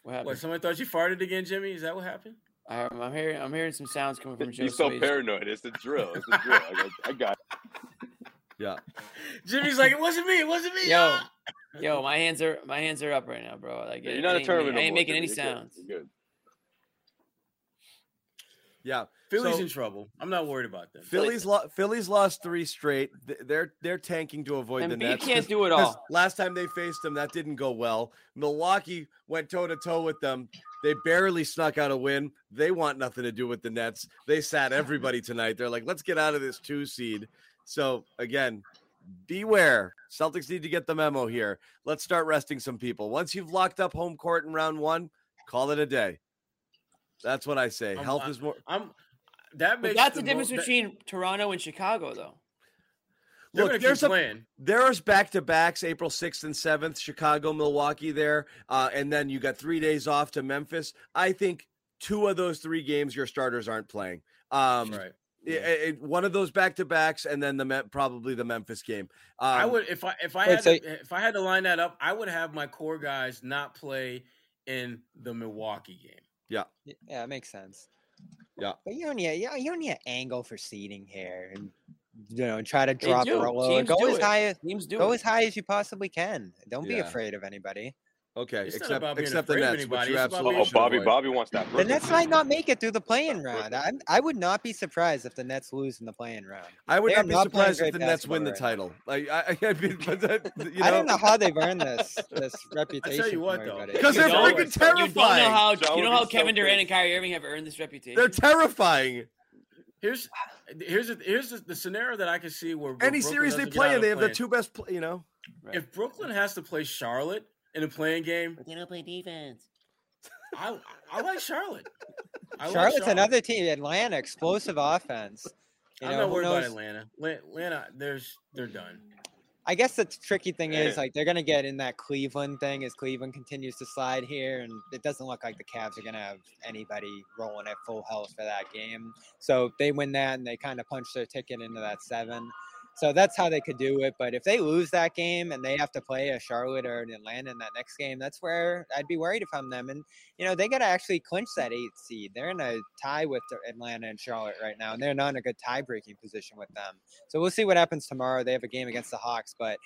What happened? What? Somebody thought you farted again, Jimmy? Is that what happened? I, I'm hearing I'm hearing some sounds coming from Joe He's so Sway's- paranoid. It's the drill. It's the drill. I got, I got it. Yeah. Jimmy's like, it wasn't me. It wasn't me. Yo, ah." yo, my hands are my hands are up right now, bro. Like You're it- not it a ain't- tournament. I no ain't more, making any You're good. sounds. You're good. Yeah. Philly's So- in trouble. I'm not worried about them. Phillies lo- Phillies lost three straight. They're they're tanking to avoid the Embiid Nets. can't do it all. Last time they faced them, that didn't go well. Milwaukee went toe to toe with them. They barely snuck out a win. They want nothing to do with the Nets. They sat everybody tonight. They're like, let's get out of this two seed. So again, beware. Celtics need to get the memo here. Let's start resting some people. Once you've locked up home court in round one, call it a day. That's what I say. I'm- Health I- is more. I'm. That But makes that's the, the difference mo- that- between Toronto and Chicago, though. They're Look, there's a playing. there's back to backs April 6th and 7th, Chicago, Milwaukee there. Uh, and then you got three days off to Memphis. I think two of those three games your starters aren't playing. Um, right. i- i- one of those back to backs, and then the probably the Memphis game. Um, I would if I if I had so- to, if I had to line that up, I would have my core guys not play in the Milwaukee game. Yeah, Yeah, it makes sense. Yeah. But you don't need you, you don't need an angle for seeding here, and you know, try to drop do. Rolo. Teams Go as it. high as Teams do go it. as high as you possibly can. Don't be afraid of anybody. Okay, It's except except the afraid of Nets, which you absolutely being Oh, Bobby, avoid. Bobby wants that. The Brooklyn Nets team. might not make it through the play-in round. I, I would not be surprised if the Nets lose in the play-in round. I would They not be not surprised if the Nets win the basketball title. Like I, I, I mean, that, you know, I don't know how they've earned this this reputation. I tell you what, though. because they're don't- freaking You don't know how you know how be so Kevin Durant and Kyrie Irving have earned this reputation. They're terrifying. Here's here's the, here's the, the scenario that I can see where, where Any Brooklyn series they play out in, they have the two best. You know, If Brooklyn has to play Charlotte in a play-in game, But they don't play defense. I I like Charlotte. I like Charlotte's Charlotte. another team. Atlanta, explosive offense. You I'm know, not who worried about? Atlanta. Atlanta, there's they're done. I guess the tricky thing is like they're gonna get in that Cleveland thing as Cleveland continues to slide here, and it doesn't look like the Cavs are gonna have anybody rolling at full health for that game. So if they win that, and they kind of punch their ticket into that seven. So that's how they could do it. But if they lose that game and they have to play a Charlotte or an Atlanta in that next game, that's where I'd be worried if I'm them. And you know they got to actually clinch that eighth seed. They're in a tie with Atlanta and Charlotte right now, and they're not in a good tie-breaking position with them. So we'll see what happens tomorrow. They have a game against the Hawks, but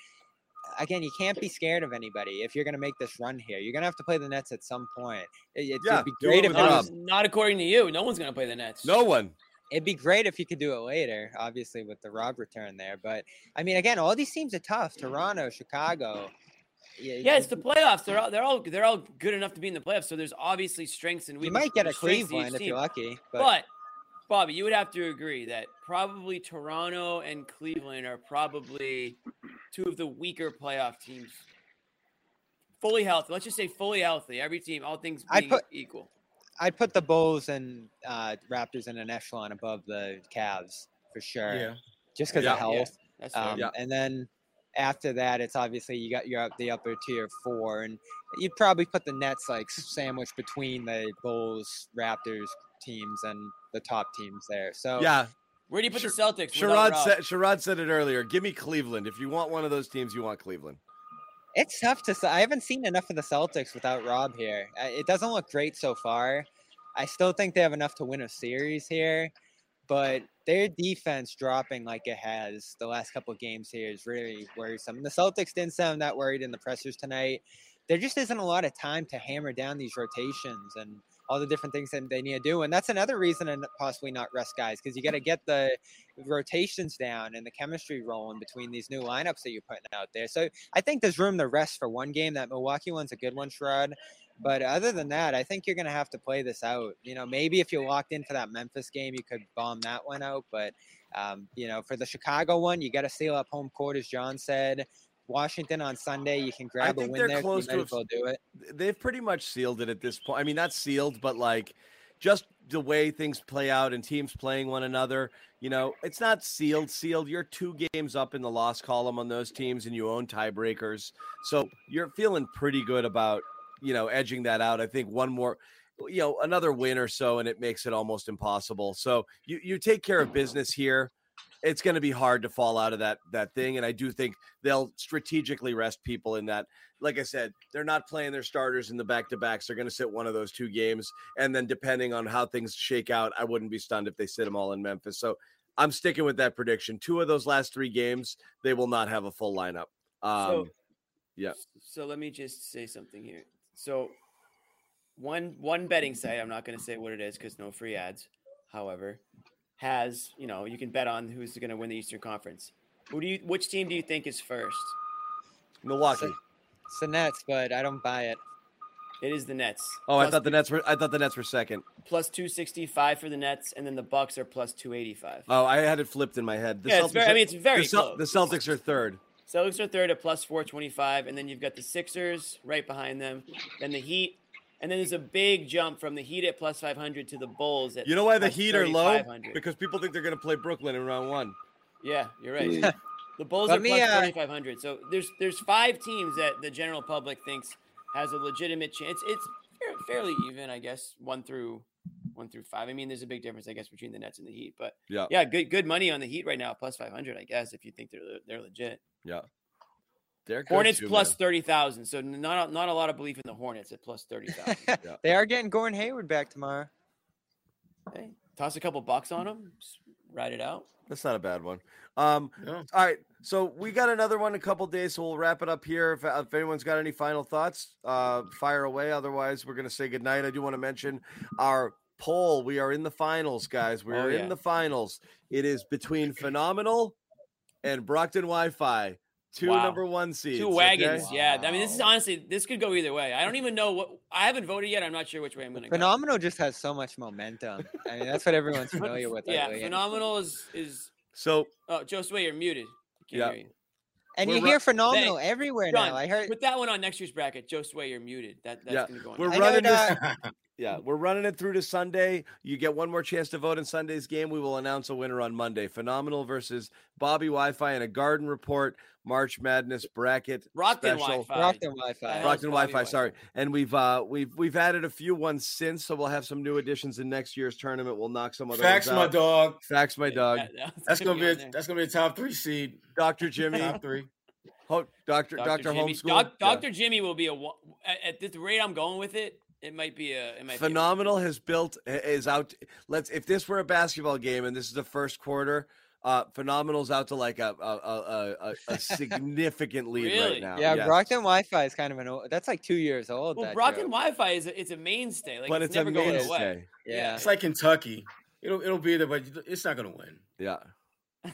again, you can't be scared of anybody if you're going to make this run here. You're going to have to play the Nets at some point. It, it'd Yeah, be do great if with it was, Not according to you. No one's gonna play the Nets. no one. It'd be great if you could do it later, obviously with the Rob return there. But I mean, again, all these teams are tough. Toronto, Chicago. Yeah, it's the playoffs. They're all they're all they're all good enough to be in the playoffs. So there's obviously strengths and weaknesses. you might get a Cleveland if you're lucky, but, But Bobby, you would have to agree that probably Toronto and Cleveland are probably two of the weaker playoff teams. Fully healthy. Let's just say fully healthy. Every team, all things being put- equal. I'd put the Bulls and uh, Raptors in an echelon above the Cavs for sure, Yeah. just because Yeah. of health. That's. Um, Yeah. And then after that, it's obviously you got your up the upper tier four, and you'd probably put the Nets like sandwiched between the Bulls, Raptors teams and the top teams there. So Yeah, Where do you put Sher- the Celtics? without Sherrod said, Sherrod said it earlier. Give me Cleveland. If you want one of those teams, you want Cleveland. It's tough to. say. I haven't seen enough of the Celtics without Rob here. It doesn't look great so far. I still think they have enough to win a series here, but their defense dropping like it has the last couple of games here is really worrisome. The Celtics didn't sound that worried in the pressers tonight. There just isn't a lot of time to hammer down these rotations and all the different things that they need to do. And that's another reason n- possibly not rest guys because you got to get the rotations down and the chemistry rolling between these new lineups that you're putting out there. So I think there's room to rest for one game. That Milwaukee one's a good one, Sherrod. But other than that, I think you're going to have to play this out. You know, maybe if you're locked in for that Memphis game, you could bomb that one out. But, um, you know, for the Chicago one, you got to seal up home court, as John said. Washington on Sunday, you can grab a win they're there. close to do it. They've pretty much sealed it at this point. I mean, not sealed, but like just the way things play out and teams playing one another, you know, it's not sealed. Sealed. You're two games up in the loss column on those teams, and you own tiebreakers, so you're feeling pretty good about you know edging that out. I think one more you know another win or so and it makes it almost impossible so you you take care of business here it's going to be hard to fall out of that that thing and i do think they'll strategically rest people in that like i said they're not playing their starters in the back to backs they're going to sit one of those two games and then depending on how things shake out i wouldn't be stunned if they sit them all in memphis so i'm sticking with that prediction two of those last three games they will not have a full lineup um So- yeah. So let me just say something here. So one one betting site, I'm not going to say what it is because no free ads. However, has you know you can bet on who's going to win the Eastern Conference. Who do you? Which team do you think is first? milwaukee It's the Nets, but I don't buy it. It is the Nets. oh i thought the nets were i thought the nets were second plus two sixty five for the Nets, and then the Bucks are plus two eighty five. Oh, I had it flipped in my head. The yeah, it's Celtics very, are- I mean, it's very the, close. the Celtics are third. Celtics are third at plus 425, and then you've got the Sixers right behind them, then the Heat, and then there's a big jump from the Heat at plus 500 to the Bulls at You know why the Heat are low? Because people think they're going to play Brooklyn in round one. Yeah, you're right. the Bulls Let are me, plus uh, 3,500. So there's there's five teams that the general public thinks has a legitimate chance. It's fairly even, I guess, one through one through five. I mean, there's a big difference, I guess, between the Nets and the Heat, but Yeah. yeah, good good money on the Heat right now, plus 500, I guess, if you think they're they're legit. Yeah. They're Hornets too, plus man. thirty thousand. So not not a lot of belief in the Hornets at plus thirty thousand. They are getting Gordon Hayward back tomorrow. hey, toss a couple bucks on them, ride it out. That's not a bad one. Um, No. all right. So we got another one in a couple days, so we'll wrap it up here. If, if anyone's got any final thoughts, uh, fire away. Otherwise, we're going to say goodnight. I do want to mention our poll. We are in the finals, guys. We Oh, are yeah. in the finals. It is between Phenomenal and Brockton Wi Fi, two Wow. number one seeds. Two okay? wagons, yeah. I mean, this is honestly this could go either way. I don't even know what I haven't voted yet. I'm not sure which way I'm going to go. Phenomenal just has so much momentum. I mean, that's what everyone's familiar with. Yeah, lately. phenomenal is is. So Oh, Josue, you're muted. Can't Yeah. you. And We're you ru- hear phenomenal everywhere John, now. I heard Put that one on next year's bracket. Josue, you're muted. That that's Yeah, going to go on. we're running this. Yeah, we're running it through to Sunday. You get one more chance to vote in Sunday's game. We will announce a winner on Monday. Phenomenal versus Bobby Wi-Fi and a Garden Report March Madness bracket Brockton special. Wi-Fi. Brockton Wi-Fi. hell? Brockton Bobby Wi-Fi, sorry. And we've uh we've we've added a few ones since, so we'll have some new additions in next year's tournament. We'll knock some other Facts, ones my out. dog. Facts, my Yeah, dog. that- that's That's gonna be a, there. that's gonna be a top three seed. Dr. Jimmy, Top three. Ho- Dr. Dr. Jimmy. Homeschool. Doc, Yeah. Dr. Jimmy will be a at, at this rate I'm going with it. It might be a it might be a- phenomenal has built is out let's if this were a basketball game and this is the first quarter uh phenomenal's out to like a a a, a, a significant lead Really? right now Yeah, yes. Brockton Wi-Fi is kind of an old. That's like two years old. Well, that Brockton joke. Wi-Fi is a, it's a mainstay. Like but it's, it's, a never going away. mainstay Yeah. It's like Kentucky. It'll it'll be there, but it's not gonna win. yeah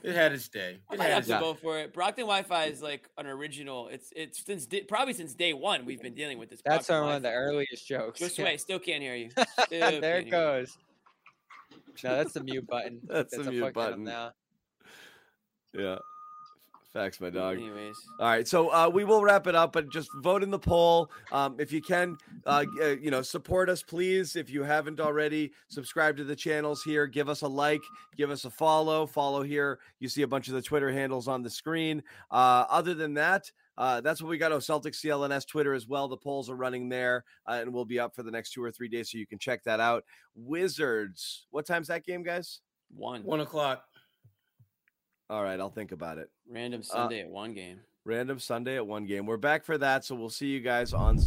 It had its day. I It might had have to go for it. Brockton Wi-Fi is like an original. It's it's since di- probably since day one we've been dealing with this. That's Brockton one of the earliest jokes. Just Yeah. wait, still can't hear you. There it hear you. goes. No, that's the mute button. That's the a mute button. button now. Yeah facts my dog Anyways, All right, so uh, we will wrap it up, but just vote in the poll um, if you can. Uh, uh, you know, support us, please. If you haven't already, subscribe to the channels here. Give us a like, give us a follow. Follow here. You see a bunch of the Twitter handles on the screen. Uh, other than that, uh, that's what we got. Oh, Celtics CLNS Twitter as well. The polls are running there, uh, and will be up for the next two or three days, so you can check that out. Wizards. What time's that game, guys? one One o'clock. All right, I'll think about it. random uh, Sunday at one game. Random Sunday at one game. We're back for that, so we'll see you guys on